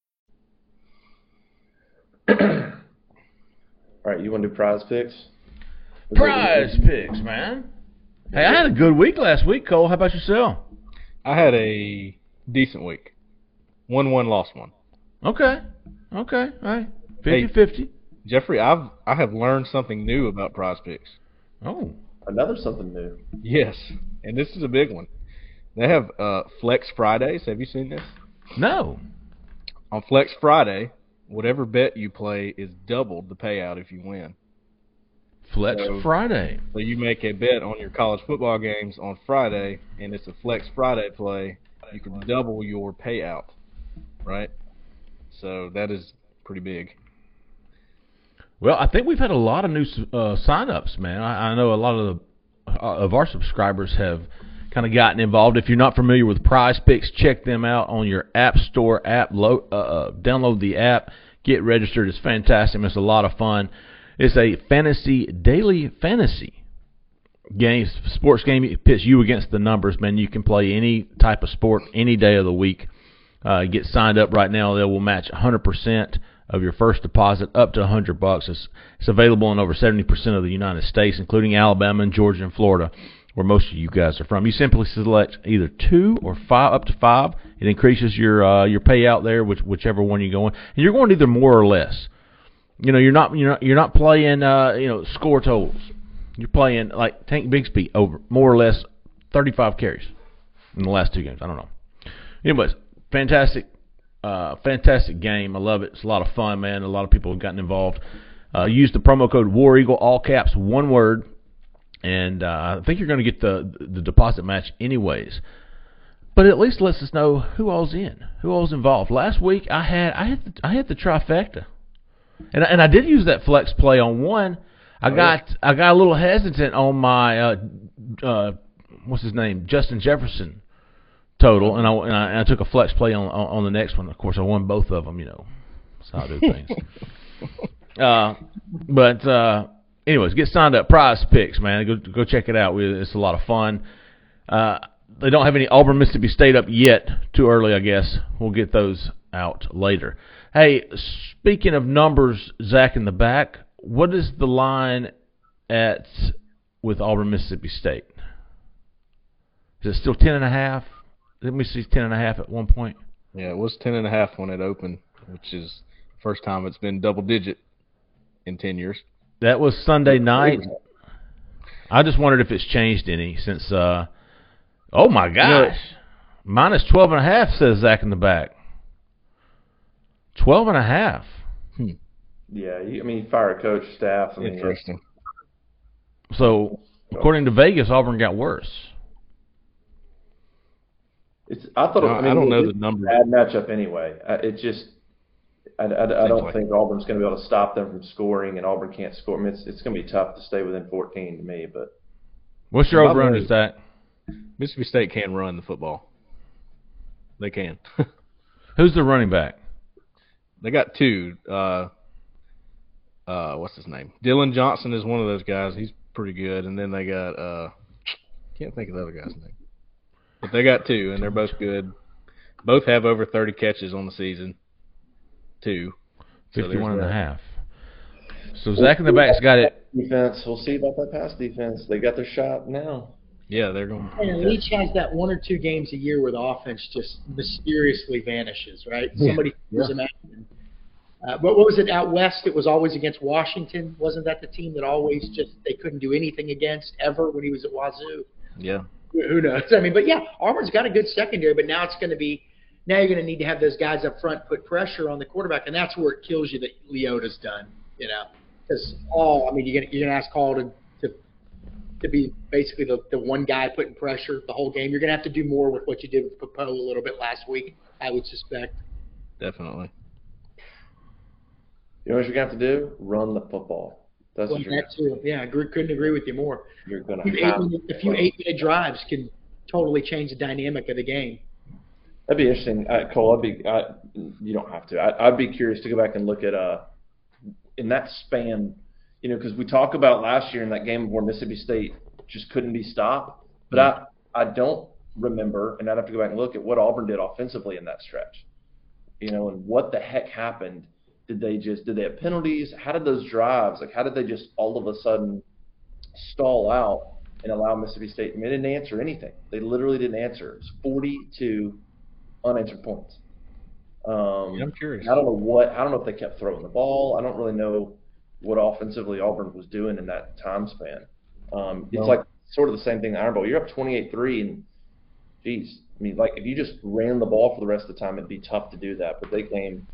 All right, you want to do prize picks? Prize picks, man. Hey, I had a good week last week, Cole. How about yourself? I had a decent week. One one, lost one. Okay. Okay. All right. 50 Hey. 50. Jeffrey, I've I have learned something new about Prize Picks. Oh. Another something new. Yes, and this is a big one. They have uh, Flex Fridays. Have you seen this? No. On Flex Friday, whatever bet you play is doubled the payout if you win. Flex So- Friday. So you make a bet on your college football games on Friday, and it's a Flex Friday play. You can double your payout, right? So that is pretty big. Well, I think we've had a lot of new uh, sign-ups, man. I, I know a lot of the, uh, of our subscribers have kind of gotten involved. If you're not familiar with Prize Picks, check them out on your App Store app. Lo- uh, uh, download the app, get registered. It's fantastic. It's a lot of fun. It's a fantasy daily fantasy game, sports game. It pits you against the numbers, man. You can play any type of sport any day of the week. Uh, get signed up right now. They will match 100% of your first deposit up to 100 bucks. It's, it's available in over 70% of the United States, including Alabama and Georgia and Florida, where most of you guys are from. You simply select either two or five, up to five. It increases your uh, your payout there, which, whichever one you go in, and you're going either more or less. You know, you're not you're not you're not playing uh, you know score totals. You're playing like Tank Bigsby over more or less 35 carries in the last two games. I don't know. Anyways, fantastic, uh, fantastic game. I love it. It's a lot of fun, man. A lot of people have gotten involved. Uh, use the promo code War Eagle, all caps, one word, and uh, I think you're going to get the the deposit match anyways. But at least lets us know who all's in, who all's involved. Last week I had I had the, I had the trifecta, and and I did use that flex play on one. I got I got a little hesitant on my uh, uh, what's his name Justin Jefferson total, and I, and I, and I took a flex play on, on on the next one. Of course, I won both of them. You know, that's how I do things. [LAUGHS] uh, but uh, anyways, get signed up. Prize Picks, man, go go check it out. It's a lot of fun. Uh, they don't have any Auburn Mississippi State up yet. Too early, I guess. We'll get those out later. Hey, speaking of numbers, Zach in the back, what is the line at with Auburn Mississippi State? Is it still ten and a half? Let me see, ten and a half at one point. Yeah, it was ten and a half when it opened, which is first time it's been double digit in ten years. That was Sunday night. I just wondered if it's changed any since. uh Oh my gosh, minus twelve and a half says Zach in the back. Twelve and a half. Hmm. Yeah, you, I mean, fire a coach, staff. I mean, Interesting. So, according to Vegas, Auburn got worse. It's. I thought. No, I, mean, I don't know the number. a Bad matchup anyway. Uh, it just. I, I, I don't like think Auburn's going to be able to stop them from scoring, and Auburn can't score. I mean, it's it's going to be tough to stay within 14 to me, but What's your over under, vote- Zach? Mississippi State can run the football. They can. [LAUGHS] Who's the running back? they got two. Uh, uh, what's his name? Dillon Johnson is one of those guys. He's pretty good. And then they got uh, can't think of the other guy's name. But they got two, and they're both good. Both have over 30 catches on the season. Two. So there's Fifty-one and a half. So Zach in the back's got it. defense. We'll see about that pass defense. They got their shot now. Yeah, they're going. To. And Leach has that one or two games a year where the offense just mysteriously vanishes, right? Yeah. Somebody throws Yeah. them out. And, uh, but what was it out west? It was always against Washington. Wasn't that the team that always just they couldn't do anything against ever when he was at Wazoo? Yeah. Who who knows? I mean, but yeah, Auburn's got a good secondary, but now it's going to be now you're going to need to have those guys up front put pressure on the quarterback, and that's where it kills you that Leota's done. You know, because all I mean, you're going to you're going to ask Hall to to to be basically the the one guy putting pressure the whole game. You're going to have to do more with what you did with Popo a little bit last week, I would suspect. Definitely. You know what you're going to have to do? Run the football. That's Well, what you're. that too. Yeah, I agree, couldn't agree with you more. You're going to have. a few eight minute drives can totally change the dynamic of the game. That'd be interesting, uh, Cole. I'd be. I, you don't have to. I, I'd be curious to go back and look at uh, in that span, you know, because we talk about last year in that game where Mississippi State just couldn't be stopped. But I, I don't remember, and I'd have to go back and look at what Auburn did offensively in that stretch. You know, and what the heck happened? Did they just did they have penalties? How did those drives like? How did they just all of a sudden stall out and allow Mississippi State? I mean, they didn't answer anything. They literally didn't answer. It was 42 unanswered points. Um, Yeah, I'm curious. I don't know what. I don't know if they kept throwing the ball. I don't really know what offensively Auburn was doing in that time span. Um, it's like sort of the same thing. in the Iron Bowl. You're up 28-3, and geez, I mean, like if you just ran the ball for the rest of the time, it'd be tough to do that. But they came.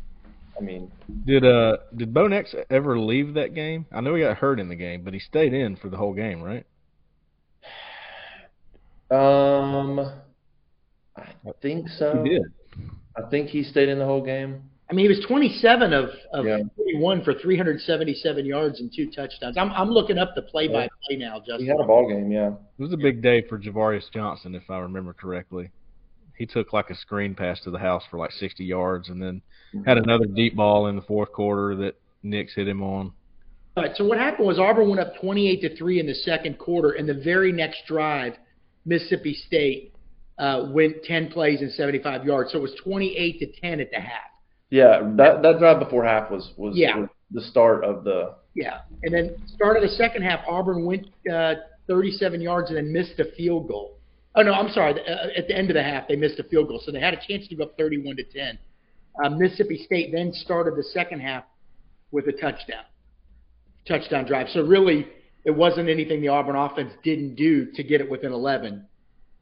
I mean, Did uh did Bo Nix ever leave that game? I know he got hurt in the game, but he stayed in for the whole game, right? [SIGHS] um, I think so. He did. I think he stayed in the whole game. I mean, he was 27 of, of Yeah. 41 for 377 yards and two touchdowns. I'm, I'm looking up the play-by-play now, Justin. He had a ball game, yeah. It was a big day for Ja'Varrius Johnson, if I remember correctly. He took like a screen pass to the house for like 60 yards, and then mm-hmm. had another deep ball in the fourth quarter that Nix hit him on. All right, so what happened was Auburn went up 28 to three in the second quarter, and the very next drive, Mississippi State uh, went 10 plays and 75 yards. So it was 28 to 10 at the half. Yeah, that that drive before half was was, Yeah. was the start of the. Yeah, and then started the second half. Auburn went uh, 37 yards and then missed a field goal. Oh no, I'm sorry. Uh, at the end of the half, they missed a field goal, so they had a chance to go up 31 to 10. Uh, Mississippi State then started the second half with a touchdown, touchdown drive. So really, it wasn't anything the Auburn offense didn't do to get it within 11.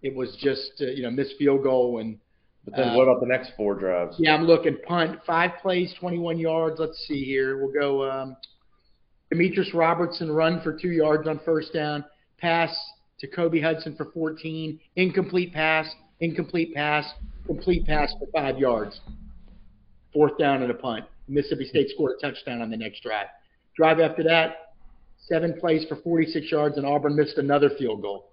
It was just uh, you know missed field goal and. But then, what about the next four drives? Yeah, I'm looking punt, five plays, 21 yards. Let's see here. We'll go. Um, Demetris Robertson run for two yards on first down. Pass to Kobe Hudson for 14. Incomplete pass. Incomplete pass. Complete pass for five yards. Fourth down and a punt. Mississippi State scored a touchdown on the next drive. Drive after that, seven plays for 46 yards, and Auburn missed another field goal.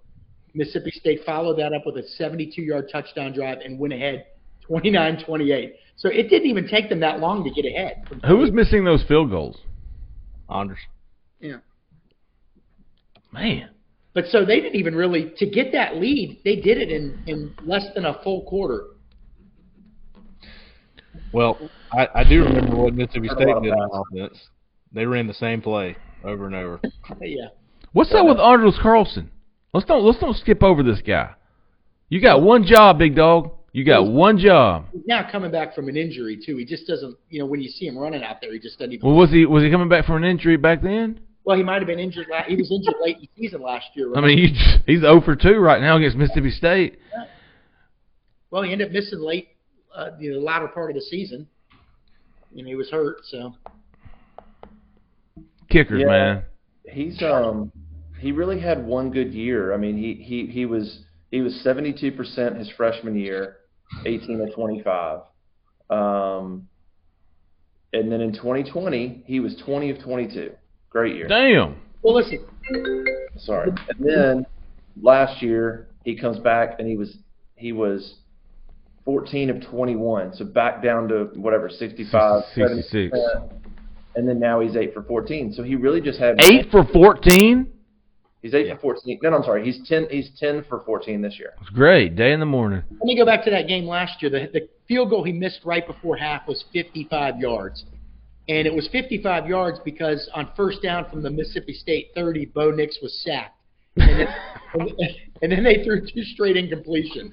Mississippi State followed that up with a 72-yard touchdown drive and went ahead 29-28. So it didn't even take them that long to get ahead. Who was missing those field goals? Anders. Yeah. Man. But so they didn't even really to get that lead. They did it in in less than a full quarter. Well, I, I do remember what Mississippi State did on offense. They ran the same play over and over. [LAUGHS] yeah. What's up with Anders Carlson? Let's don't let's don't skip over this guy. You got one job, big dog. You got one job. He's now coming back from an injury too. He just doesn't, you know, when you see him running out there, he just doesn't even. Well, was he was he coming back from an injury back then? Well, he might have been injured. La- he was injured late in the season last year. Right? I mean, he, he's 0 for 2 right now against Mississippi State. Yeah. Well, he ended up missing late, uh, the latter part of the season, and he was hurt. So Kickers, Yeah. man. He's um he really had one good year. I mean, he he he was he was 72% his freshman year, 18 to 25. Um and then in 2020, he was 20 of 22. Great year. Damn. Well, listen. Sorry. And then last year he comes back and he was he was 14 of 21, so back down to whatever 65, 66. 70%. And then now he's eight for 14. So he really just had 8 for 14? He's eight for 14. No, no, I'm sorry. He's 10. He's 10 for 14 this year. It's great. Day in the morning. let me go back to that game last year. The, the field goal he missed right before half was 55 yards. And it was 55 yards because on first down from the Mississippi State 30, Bo Nix was sacked. And then, [LAUGHS] and, and then they threw two straight incompletions.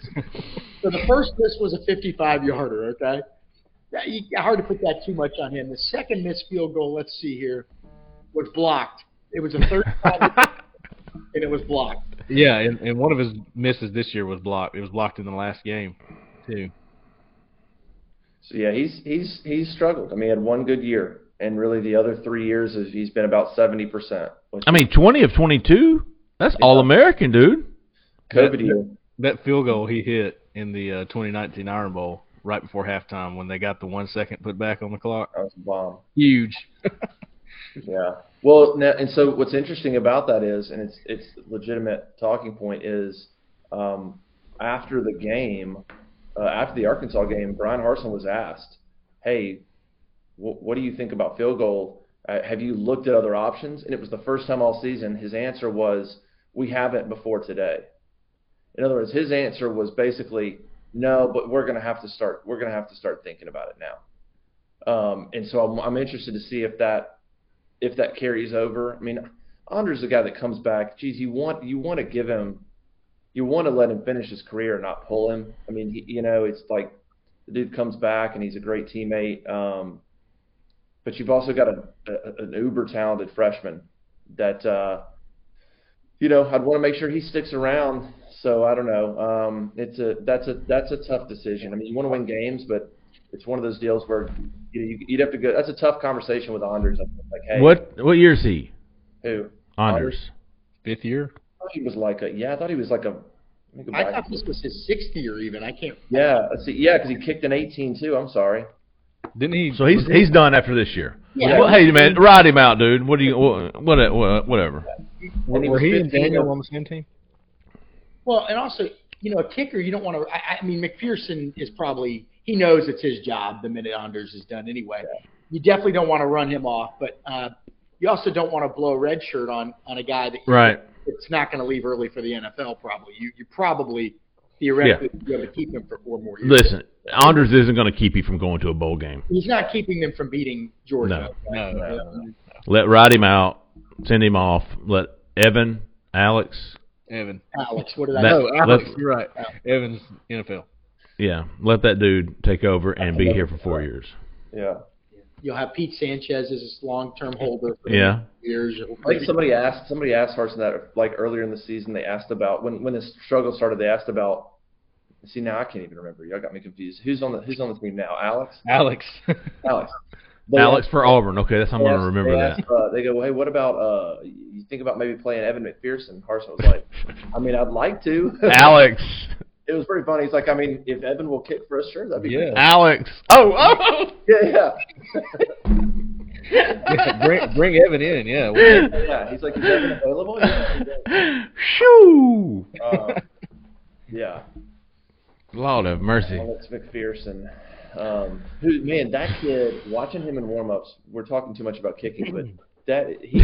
So the first miss was a 55 yarder, okay? That- you- Hard to put that too much on him. The second missed field goal, let's see here, was blocked. It was a 35 [LAUGHS] and it was blocked. Yeah, and, and one of his misses this year was blocked. It was blocked in the last game, too. So yeah, he's he's he's struggled. I mean, he had one good year, and really the other three years is he's been about 70 percent. I mean, 20 of 22? That's all American, dude. COVID that, year. that field goal he hit in the uh, 2019 Iron Bowl right before halftime when they got the one second put back on the clock. That was a bomb. Huge. [LAUGHS] Yeah. Well, now, and so what's interesting about that is, and it's it's legitimate talking point is, um, after the game, uh, after the Arkansas game, Bryan Harsin was asked, "Hey, wh- what do you think about field goal? Uh, have you looked at other options?" And it was the first time all season. His answer was, "We haven't before today." In other words, his answer was basically, "No, but we're going to have to start. We're going to have to start thinking about it now." Um, and so I'm, I'm interested to see if that if that carries over. I mean, Andre's the guy that comes back. Geez, you want you want to give him, you want to let him finish his career, and not pull him. I mean, he, you know, it's like the dude comes back and he's a great teammate. Um, but you've also got a, a, an uber talented freshman that, uh, you know, I'd want to make sure he sticks around. So I don't know. Um, it's a that's a that's a tough decision. I mean, you want to win games, but it's one of those deals where you, you, you'd have to go. That's a tough conversation with Anders. Like, hey, What what year is he? Who? Anders. Fifth year? I thought he was like a yeah. I thought he was like a. let me go I back. thought this was his sixth year even. I can't. Yeah, let's see. Yeah, because he kicked an 18 too. I'm sorry. Didn't he? So he's he's done after this year. Yeah. Well, hey man, ride him out, dude. What do you what, what whatever. And he Were he and Daniel on the same team? Well, and also, you know, a kicker, you don't want to. I, I mean, McPherson is probably he knows it's his job the minute Anders is done anyway. You definitely don't want to run him off, but uh, you also don't want to blow a red shirt on on a guy that Right. it's not going to leave early for the NFL. Probably you you probably theoretically be able to keep him for four more years. Listen, Anders isn't going to keep you from going to a bowl game. He's not keeping them from beating Georgia. No, no, no. Let ride him out, send him off. Let Evan, Alex, Evan. Alex, what did I That- say? Oh, Alex, you're right. Evans, NFL. Yeah, let that dude take over and be here for four years. Yeah. you'll have Pete Sanchez as his long-term holder. For Yeah. Years. Like somebody asked, somebody asked Harsin that like earlier in the season. They asked about when when this struggle started. They asked about. See now I can't even remember. Y'all got me confused. Who's on the Who's on the team now? Alex. Alex. [LAUGHS] Alex. They Alex asked- for Auburn. Okay, that's how I'm they going to remember they that. asked, uh, they go, well, hey, what about uh? You think about maybe playing Evan McPherson? Harsin was like, I mean, I'd like to. Alex. [LAUGHS] it was pretty funny. He's like, I mean, if Evan will kick for us, sure, that'd be Yeah. great. Alex. Oh, oh. Yeah, yeah. [LAUGHS] Yeah, bring bring Evan in. Yeah. [LAUGHS] yeah, he's like, is Evan available? Yeah. he's Shoo. Um, yeah. Lord have mercy. Alex McPherson. Um, who man, that kid watching him in warmups, we're talking too much about kicking, but that he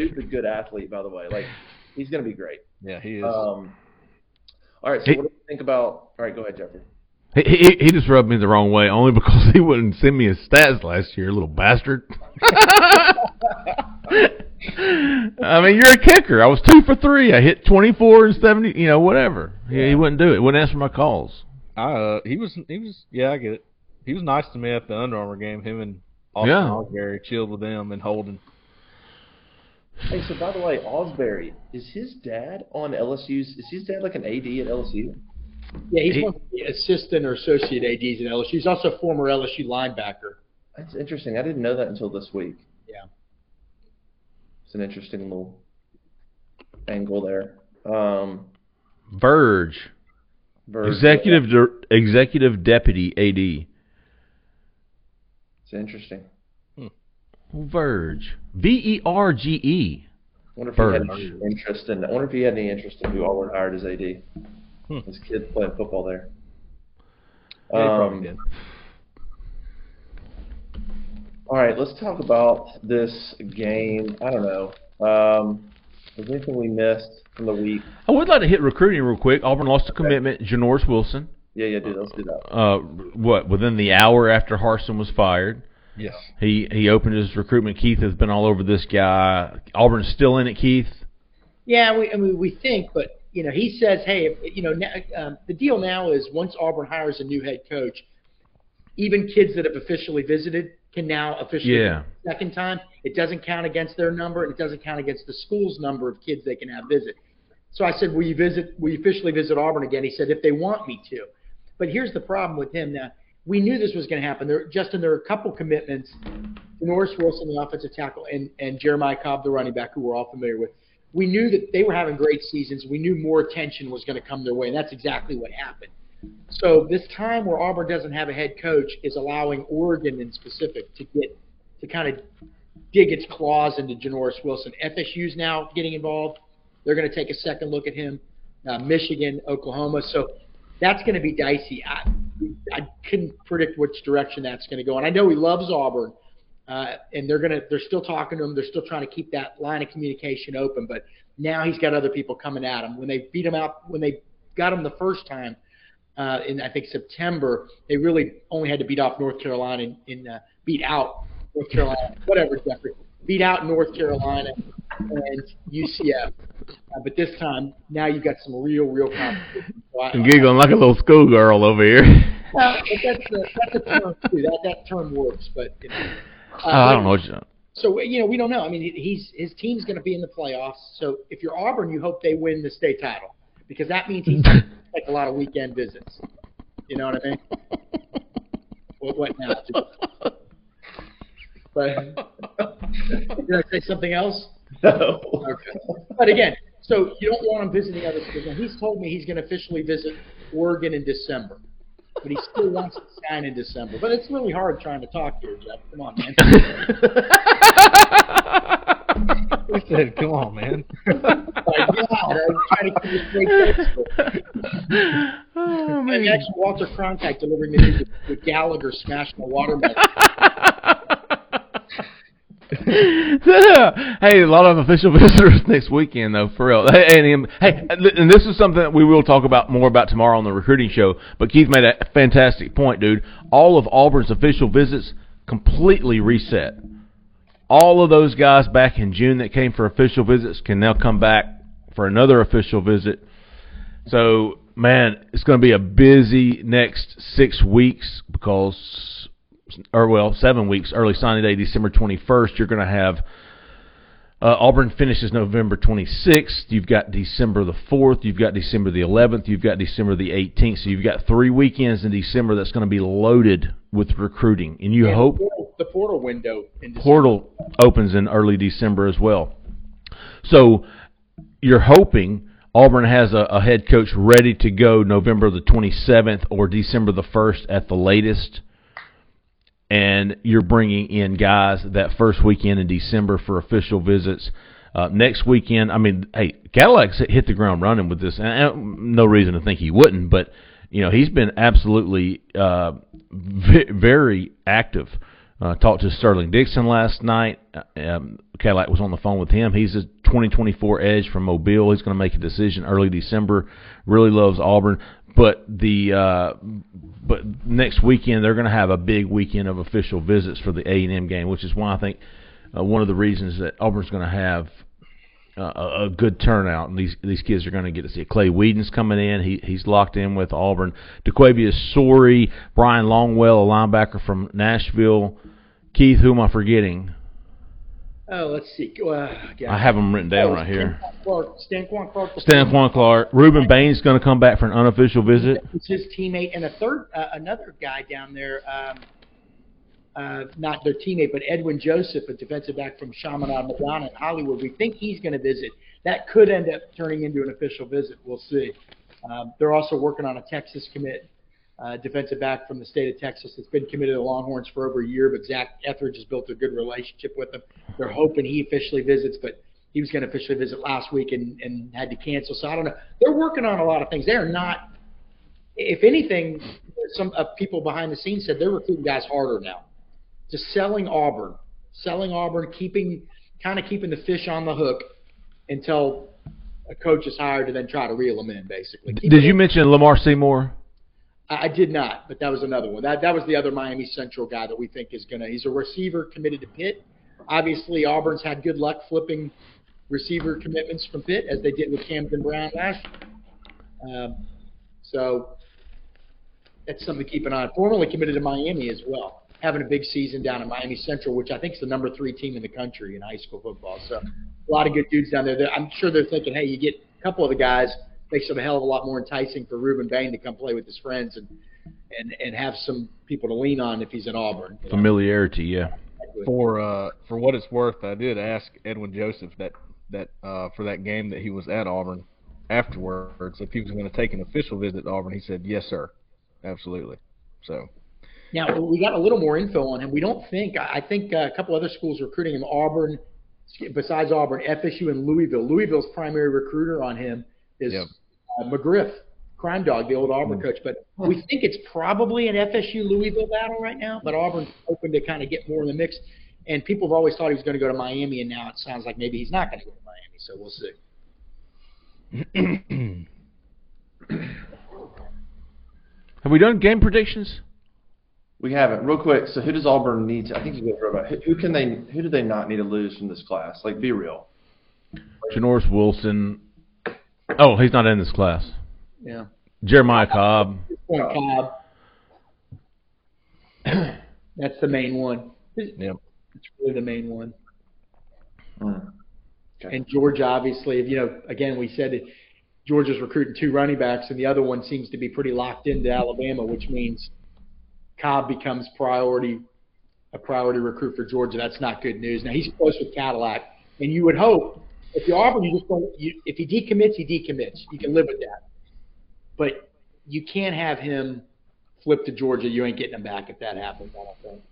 is a good athlete, by the way. Like he's gonna be great. Yeah, he is. Um all right, so He- what do you think about all right, go ahead, Jeffrey. He, he he just rubbed me the wrong way only because he wouldn't send me his stats last year, little bastard. [LAUGHS] I mean, you're a kicker. I was two for three. I hit 24 and 70. You know, whatever. He, he wouldn't do it. Wouldn't answer my calls. I, uh, he was he was yeah, I get it. He was nice to me at the Under Armour game. Him and Austin Yeah. Ausberry chilled with them and Holden. Hey, so by the way, Ausberry, is his dad on LSU's is his dad like an AD at LSU? Yeah, he's He- one of the assistant or associate ads at LSU. He's also a former LSU linebacker. That's interesting. I didn't know that until this week. Yeah. It's an interesting little angle there. Um Verge, Verge- executive dir- executive deputy AD. It's interesting. Verge, V E R G E. wonder if he had Verge. any interest in. I wonder if he had any interest in who Auburn hired as AD. Hmm. His kid playing football there. Yeah, he Um, did. All right, let's talk about this game. I don't know. Um, was there anything we missed from the week? I would like to hit recruiting real quick. Auburn lost a commitment. Janoris Wilson. Yeah, yeah, dude. Let's do that. Uh, what within the hour after Harsin was fired. Yes. He he opened his recruitment. Keith has been all over this guy. Auburn's still in it, Keith. Yeah, we, I mean, we think, but you know, he says, hey, you know, now, um, the deal now is once Auburn hires a new head coach, even kids that have officially visited can now officially Yeah. second time. It doesn't count against their number, and it doesn't count against the school's number of kids they can have visit. So I said, will you visit? Will you officially visit Auburn again? He said, if they want me to. But here's the problem with him now. We knew this was going to happen. There, Justin, there are a couple commitments. Norris Wilson, the offensive tackle, and, and Jeremiah Cobb, the running back, who we're all familiar with. We knew that they were having great seasons. We knew more attention was going to come their way, and that's exactly what happened. So this time where Auburn doesn't have a head coach is allowing Oregon in specific to get to kind of dig its claws into Janoris Wilson. FSU's now getting involved. They're going to take a second look at him. Uh, Michigan, Oklahoma. So that's going to be dicey. I, I couldn't predict which direction that's going to go. And I know he loves Auburn, uh, and they're to they're still talking to him. They're still trying to keep that line of communication open. But now he's got other people coming at him. When they beat him out, when they got him the first time uh, in I think September, they really only had to beat off North Carolina and, and uh, beat out North Carolina, whatever Jeffrey, beat out North Carolina and UCF. Uh, but this time, now you've got some real, real competition. So I, I'm giggling like a little schoolgirl over here. [LAUGHS] well, that's a, that's a term too. That that term works, but you know, uh, I don't know. What you, So you know, we don't know. I mean, he's his team's going to be in the playoffs. So if you're Auburn, you hope they win the state title because that means he's going [LAUGHS] to take a lot of weekend visits. You know what I mean? what, what now? But did I say something else? No. Okay. But again, so you don't want him visiting other schools. Now, he's told me he's going to officially visit Oregon in December, but he still wants to sign in December. But it's really hard trying to talk here, Jeff. Come on, man. [LAUGHS] Who said, "Come on, man"? My God, I'm trying to keep a straight face. oh, And actually, Walter Cronkite delivering the news that- that Gallagher smashed the watermelon. [LAUGHS] [LAUGHS] hey, a lot of official [LAUGHS] visitors next weekend, though, for real. Hey, and, hey, and this is something that we will talk about more about tomorrow on the recruiting show. But Keith made a fantastic point, dude. All of Auburn's official visits completely reset. All of those guys back in June that came for official visits can now come back for another official visit. So, man, it's going to be a busy next six weeks because or well, seven weeks. Early signing day, December 21st. You're going to have uh, Auburn finishes November 26th. You've got December the 4th. You've got December the 11th. You've got December the 18th. So you've got three weekends in December that's going to be loaded with recruiting. And you hope the portal, the portal window in portal opens in early December as well. So you're hoping Auburn has a, a head coach ready to go November the 27th or December the 1st at the latest. And you're bringing in guys that first weekend in December for official visits. Uh, next weekend, I mean, hey, Cadillac's hit the ground running with this. And no reason to think he wouldn't, but you know he's been absolutely uh, v- very active. Uh, talked to Sterling Dixon last night. Uh, Um, Cadillac was on the phone with him. He's a 2024 edge from Mobile. He's going to make a decision early December. Really loves Auburn, but the uh, but next weekend they're going to have a big weekend of official visits for the A and M game, which is why I think uh, one of the reasons that Auburn's going to have uh, a, good turnout, and these these kids are going to get to see it. Clay Whedon's coming in; he he's locked in with Auburn. DeQuavius Sorey, Brian Longwell, a linebacker from Nashville. Keith, who am I forgetting? Oh, let's see. Uh, I have them written down Oh, right here. Clark, Stanquan Clark. Stanquan Clark, Rueben Baines going to come back for an unofficial visit. It's his teammate and a third, uh, another guy down there. Um, uh, not their teammate, but Edwin Joseph, a defensive back from Chaminade Madonna in Hollywood. We think he's going to visit. That could end up turning into an official visit. We'll see. Um, they're also working on a Texas commit, uh, defensive back from the state of Texas that's been committed to Longhorns for over a year, but Zac Etheridge has built a good relationship with him. They're hoping he officially visits, but he was going to officially visit last week and, and had to cancel. So I don't know. They're working on a lot of things. They're not if anything, some uh, people behind the scenes said they're recruiting guys harder now. Just selling Auburn, selling Auburn, keeping kind of keeping the fish on the hook until a coach is hired to then try to reel them in. Basically, Keep Did you in- mention Lamar Seymour? I did not, but that was another one. That that was the other Miami Central guy that we think is gonna. He's a receiver committed to Pitt. Obviously, Auburn's had good luck flipping receiver commitments from Pitt as they did with Camden Brown last year. Um, so that's something to keep an eye on. Formerly committed to Miami as well, having a big season down in Miami Central, which I think is the number three team in the country in high school football. So a lot of good dudes down there. I'm sure they're thinking, hey, you get a couple of the guys, makes it a hell of a lot more enticing for Rueben Bain to come play with his friends and and and have some people to lean on if he's in Auburn. you know. Familiarity, yeah. For uh, for what it's worth, I did ask Edwin Joseph that that uh, for that game that he was at Auburn afterwards if he was going to take an official visit to Auburn. He said, "Yes, sir, absolutely." So Now we got a little more info on him. We don't think. I I think uh, a couple other schools recruiting him. Auburn, besides Auburn, FSU and Louisville. Louisville's primary recruiter on him is Yep. Uh, McGriff, Crime Dog, the old Auburn coach. But we think it's probably an FSU Louisville battle right now. But Auburn's hoping to kind of get more in the mix. And people have always thought he was going to go to Miami, and now it sounds like maybe he's not going to go to Miami. So we'll see. [CLEARS THROAT] Have we done game predictions? We haven't. Real quick. So who does Auburn need to? I think you guys wrote about who, who can they? Who do they not need to lose from this class? Like, be real. Janoris Wilson. Oh, he's not in this class. Yeah. Jeremiah Cobb. Point Cobb. [CLEARS THROAT] That's the main one. Yeah. It's really the main one. Hmm. And Georgia, obviously, if you know, again, we said that Georgia's recruiting two running backs, and the other one seems to be pretty locked into Alabama, which means Cobb becomes priority, a priority recruit for Georgia. That's not good news. Now he's close with Cadillac, and you would hope if you're Auburn, you just don't. You, if he decommits, he decommits. You can live with that, but you can't have him flip to Georgia. You ain't getting him back if that happens. I don't think.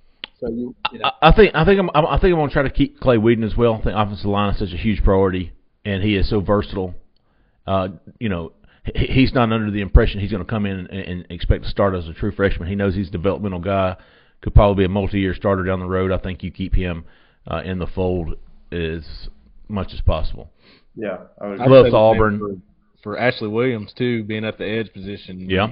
So you, you know. I, think I think I'm I think I'm to try to keep Clay Whedon as well. I think offensive line is such a huge priority, and he is so versatile. Uh, you know, he, he's not under the impression he's to come in and, and expect to start as a true freshman. He knows he's a developmental guy, could probably be a multi-year starter down the road. I think you keep him uh, in the fold as much as possible. Yeah, I would I'd agree. Loves say the same Auburn. for, for Ashley Williams too, being at the edge position. Yeah.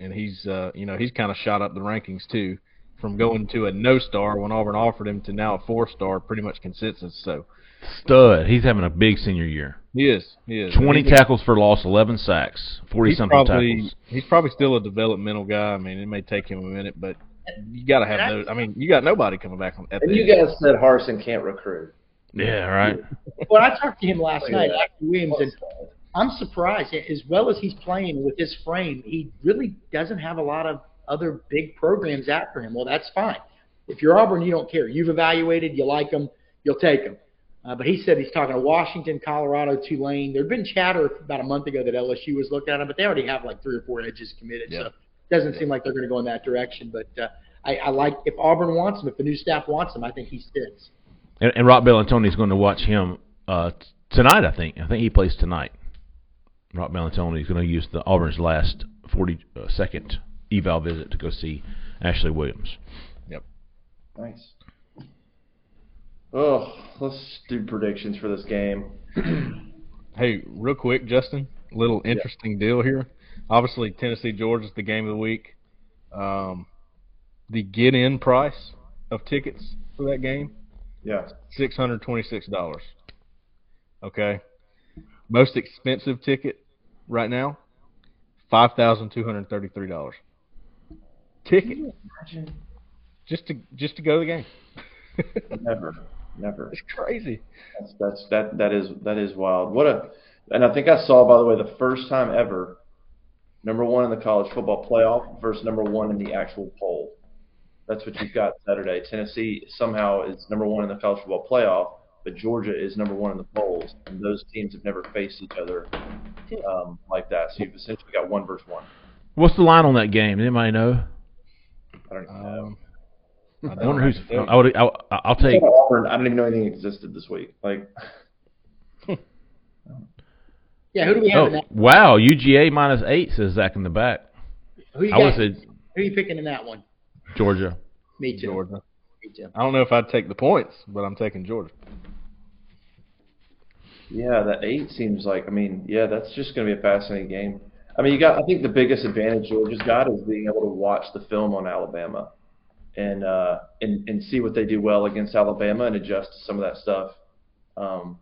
and he's uh, you know he's kind of shot up the rankings too, from going to a no star when Auburn offered him to now a four star, pretty much consensus. So Stud. He's having a big senior year. he is, he is. Twenty And he's- tackles for loss, eleven sacks, forty he's something probably tackles. he's probably still a developmental guy. I mean, it may take him a minute, but you got to have those. I mean, you got nobody coming back on. At And the you guys said Harsin can't recruit. Yeah, right. Well, I talked to him last night, after Williams, and I'm surprised. As well as he's playing with his frame, he really doesn't have a lot of other big programs after him. Well, that's fine. If you're Auburn, you don't care. You've evaluated, you like them, you'll take them. Uh, but he said he's talking to Washington, Colorado, Tulane. There'd been chatter about a month ago that LSU was looking at him, but they already have like three or four edges committed. So it doesn't seem like they're going to go in that direction. But uh, I, I like if Auburn wants him, if the new staff wants him, I think he sticks. And, and Roc Bellantoni is going to watch him uh, tonight. I think. I think he plays tonight. Roc Bellantoni is going to use the Auburn's last 42nd uh, eval visit to go see Ashley Williams. Yep. Nice. Oh, let's do predictions for this game. [CLEARS THROAT] Hey, real quick, Justin, little interesting deal here. Obviously, Tennessee Georgia is the game of the week. Um, the get-in price of tickets for that game, Yeah. six hundred twenty-six dollars. Okay, most expensive ticket right now, five thousand two hundred thirty-three dollars. Ticket, just to just to go to the game. [LAUGHS] Never, never. It's crazy. That's, that's that that is that is wild. What a and I think I saw by the way the first time ever number one in the college football playoff versus number one in the actual poll. That's what you've got Saturday. Tennessee somehow is number one in the college football playoff, but Georgia is number one in the polls, and those teams have never faced each other um, like that. So you've essentially got one versus one. What's the line on that game? Anybody know? I don't know. Um, I wonder who's. I would. I'll, I'll take. Auburn. I didn't even know anything existed this week. Like [LAUGHS] Yeah, who do we have Oh in that? wow! UGA minus eight says Zach in the back. Who you I got? say Who are you picking in that one? Georgia. Me too. Georgia. Me too. I don't know if I'd take the points, but I'm taking Georgia. Yeah, that eight seems like. I mean, yeah, that's just going to be a fascinating game. I mean, you got. I think the biggest advantage Georgia's got is being able to watch the film on Alabama, and uh, and and see what they do well against Alabama and adjust to some of that stuff. Um,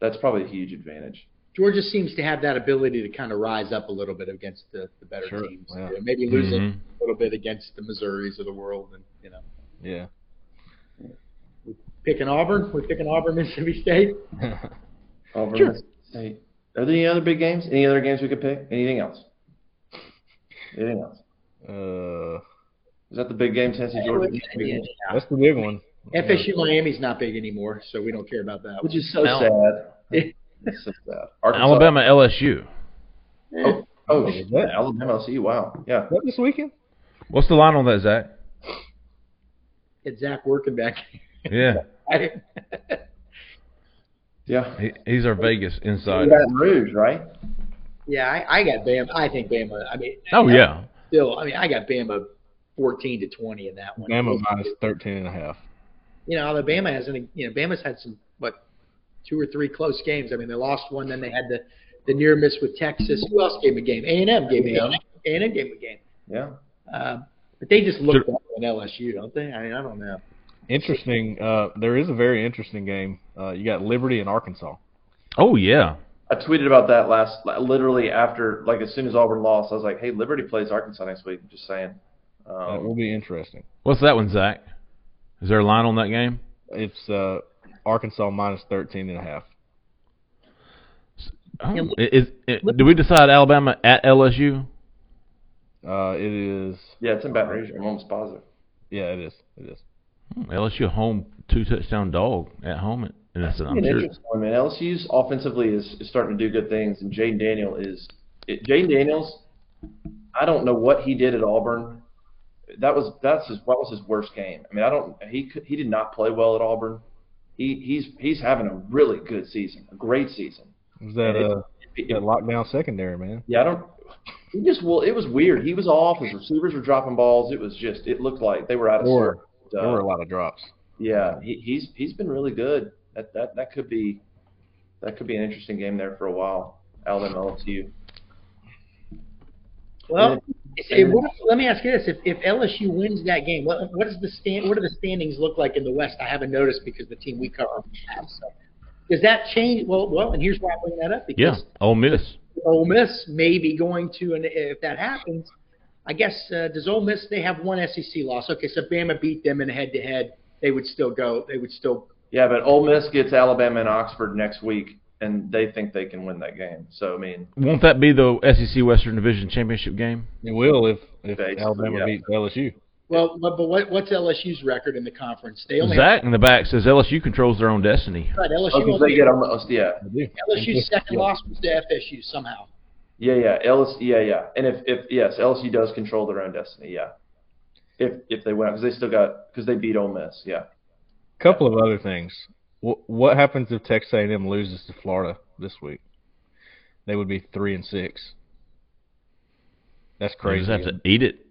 that's probably a huge advantage. Georgia seems to have that ability to kind of rise up a little bit against the, the better Sure, teams. yeah. You maybe losing Mhm. a little bit against the Missouris of the world, and you know, Yeah. We're picking Auburn. We're picking Auburn, Mississippi State. [LAUGHS] Auburn, Sure. Mississippi State. Are there any other big games? Any other games we could pick? Anything else? Anything else? Uh, Is that the big game, Tennessee Georgia? Yeah. that's the big one. FSU Miami's not big anymore, so we don't care about that. Which one. is so Al- sad. It's so sad. Uh, Arkansas- Alabama LSU. Oh, oh, Is shit. Alabama. LSU. wow. Yeah. What this weekend? What's the line on that, Zach? Get Zach working back. Yeah, [LAUGHS] Yeah. he, he's our Vegas insider. Baton Rouge, right? yeah, I, I got Bama. I think Bama. I mean, Oh yeah. still, I mean, I got Bama fourteen to twenty in that one. Bama minus 13 and a half. you know, Alabama hasn't. You know, Bama's had some what two or three close games. I mean, they lost one, then they had the the near miss with Texas. Who else gave a game? A and M gave a game. A and M gave a game. Yeah. Uh, but they just look better than LSU, don't they? I mean, I don't know. Interesting. Uh, there is a very interesting game. Uh, you got Liberty and Arkansas. Oh yeah. I tweeted about that last, literally after, like as soon as Auburn lost, I was like, "Hey, Liberty plays Arkansas next week." Just saying. That Um, will be interesting. What's that one, Zach? Is there a line on that game? It's uh, Arkansas minus 13 and a half. Oh, is, is, do we decide Alabama at LSU? Uh, it is. yeah, it's in Baton Rouge. I'm almost positive. Yeah, it is. It is. Hmm, LSU home two touchdown dog at home, and it's, I'm An sure. interesting one, man. LSU's offensively is, is starting to do good things, and Jayden Daniel is. It, Jayden Daniels, I don't know what he did at Auburn. That was that's his what was his worst game. I mean, I don't he he did not play well at Auburn. He he's he's having a really good season, a great season. Was that And it- uh, that lockdown secondary, man. Yeah, I don't. He just well, it was weird. He was off. His receivers were dropping balls. It was just. It looked like they were out of There were, sorts. there were a lot of drops. Yeah, he, he's he's been really good. That that that could be that could be an interesting game there for a while. Alabama LSU. Well, if, what, let me ask you this: if, if LSU wins that game, what what does the stand? What do the standings look like in the West? I haven't noticed because the team we cover has. So, does that change? Well, well, and here's why I bring that up because Yeah, Ole Miss. Ole Miss may be going to, and if that happens, I guess uh, does Ole Miss? They have one SEC loss. Okay, so Bama beat them in head to head. They would still go. They would still. Yeah, but Ole Miss gets Alabama and Oxford next week, and they think they can win that game. So I mean, Won't that be the SEC Western Division championship game? It will if if Basically, Alabama yeah. beats LSU. Well, but, but what, what's LSU's record in the conference? They only Zach in the back says LSU controls their own destiny. right, LSU. oh, 'cause only- they get almost yeah, LSU's second loss was to FSU somehow. yeah, yeah, LSU, yeah, yeah. And if if yes, LSU does control their own destiny. Yeah, if if they win, because they still got because they beat Ole Miss. Yeah. Couple of other things. Wh- What happens if Texas A&M loses to Florida this week? They would be three and six. That's You crazy. just have to eat it.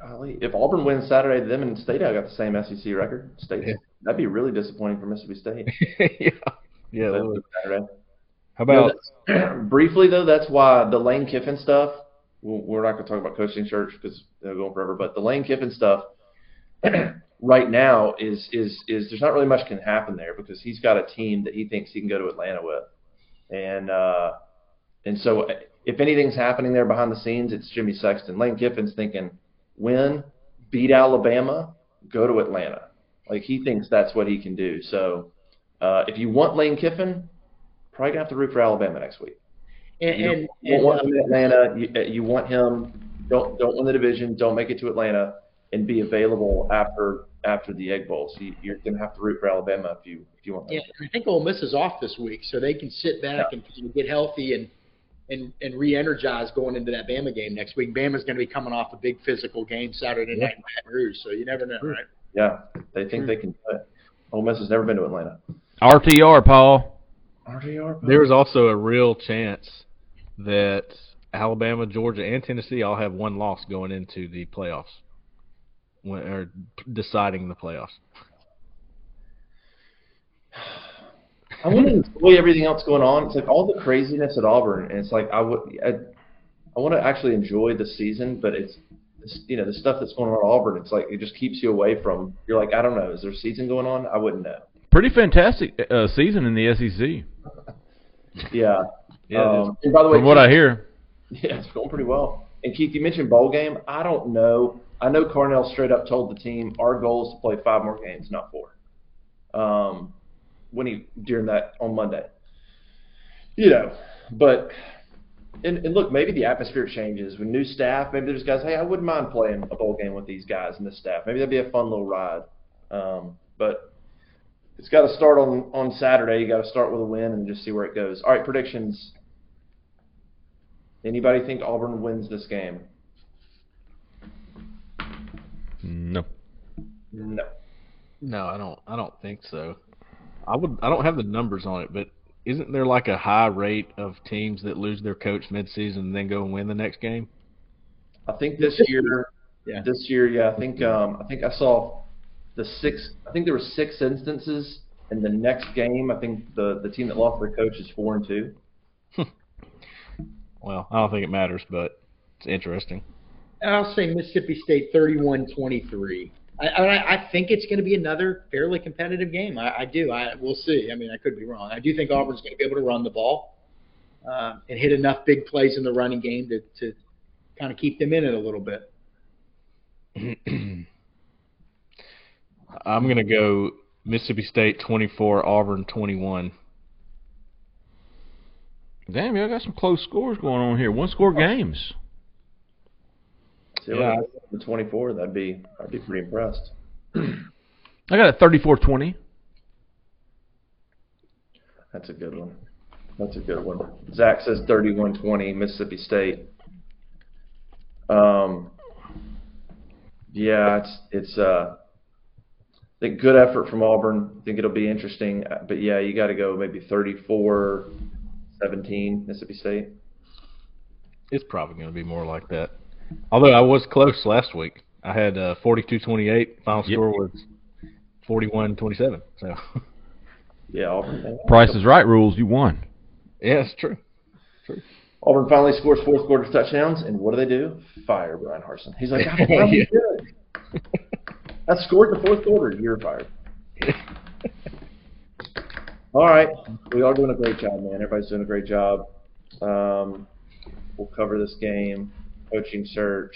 Golly, if Auburn wins Saturday, them and State I got the same SEC record. State Yeah. that'd be really disappointing for Mississippi State. [LAUGHS] yeah, yeah. If that they would. lose Saturday. How You know, about [CLEARS THROAT] briefly though, that's why the Lane Kiffin stuff. We're not going to talk about coaching search because they're going forever. But the Lane Kiffin stuff [CLEARS THROAT] right now is is is there's not really much can happen there because he's got a team that he thinks he can go to Atlanta with, and uh, and so if anything's happening there behind the scenes, it's Jimmy Sexton. Lane Kiffin's thinking win, beat Alabama, go to Atlanta. Like he thinks that's what he can do. So uh, if you want Lane Kiffin, probably gonna have to root for Alabama next week. And, You, and, and want uh, him in Atlanta. You, uh, you want him. Don't don't win the division. Don't make it to Atlanta and be available after after the Egg Bowl. So you, you're gonna have to root for Alabama if you if you want. yeah, I think Ole Miss is off this week, so they can sit back and get healthy and and and re-energize going into that Bama game next week. Bama's going to be coming off a big physical game Saturday night in Baton Rouge, so you never know, right? Yeah, they think they can do it. Ole Miss has never been to Atlanta. RTR, Paul. RTR. There's also a real chance that Alabama, Georgia, and Tennessee all have one loss going into the playoffs, when, or deciding the playoffs. I want to enjoy everything else going on. It's like all the craziness at Auburn, and it's like I would, I, I want to actually enjoy the season, but it's, it's, you know, the stuff that's going on at Auburn. It's like it just keeps you away from. You're like, I don't know, is there a season going on? I wouldn't know. Pretty fantastic uh, season in the SEC. [LAUGHS] Yeah. Yeah, um, and by the way, From what I hear, [LAUGHS] Yeah, it's going pretty well. And Keith, you mentioned bowl game. I don't know. I know Carnell straight up told the team our goal is to play five more games, not four. Um, when he during that on Monday. You know, but and, and look, maybe the atmosphere changes with new staff. Maybe there's guys. Hey, I wouldn't mind playing a bowl game with these guys and this staff. Maybe that'd be a fun little ride. Um, but it's got to start on on Saturday. You got to start with a win and just see where it goes. All right, predictions. Anybody think Auburn wins this game? No. No. No, I don't. I don't think so. I would. I don't have the numbers on it, but isn't there like a high rate of teams that lose their coach midseason and then go and win the next game? I think this year, Yeah. this year, yeah, I think um, I think I saw the six. I think there were six instances in the next game. I think the the team that lost their coach is four and two. [LAUGHS] Well, I don't think it matters, but it's interesting. I'll say Mississippi State 31-23. I, I, I think it's going to be another fairly competitive game. I, I do. I we'll see. I mean, I could be wrong. I do think Auburn's going to be able to run the ball uh, and hit enough big plays in the running game to, to kind of keep them in it a little bit. [CLEARS THROAT] I'm gonna go Mississippi State 24, Auburn 21. Damn, y'all got some close scores going on here. One score games. Yeah. the twenty four. That'd be I'd be pretty impressed. [CLEARS THROAT] I got a 34-20. That's a good one. That's a good one. Zach says 31-20 Mississippi State. Um, yeah, it's it's uh, I think good effort from Auburn. I think it'll be interesting, but yeah, you got to go maybe 34-17 Mississippi State. It's probably gonna be more like that. Although I was close last week. I had uh, 42-28. Final Yep. score was 41-27. So [LAUGHS] Yeah, Auburn. Price is right rules. You won. yeah, it's true. Auburn finally scores fourth quarter touchdowns, and what do they do? Fire Bryan Harsin. He's like, I'm [LAUGHS] Yeah. good. I scored the fourth quarter. You're fired. [LAUGHS] All right, we are doing a great job, man. Everybody's doing a great job. Um, we'll cover this game, coaching search,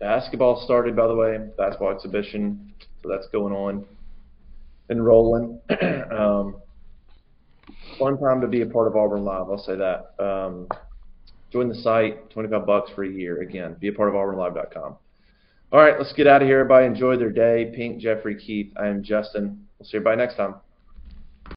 basketball started, by the way, basketball exhibition. So that's going on and rolling. [CLEARS THROAT] um, fun time to be a part of Auburn Live. I'll say that. Um, join the site, 25 bucks for a year. Again, be a part of auburnlive.com. All right, let's get out of here. Everybody enjoy their day. Pink, Jeffrey, Keith. I am Justin. We'll see everybody next time.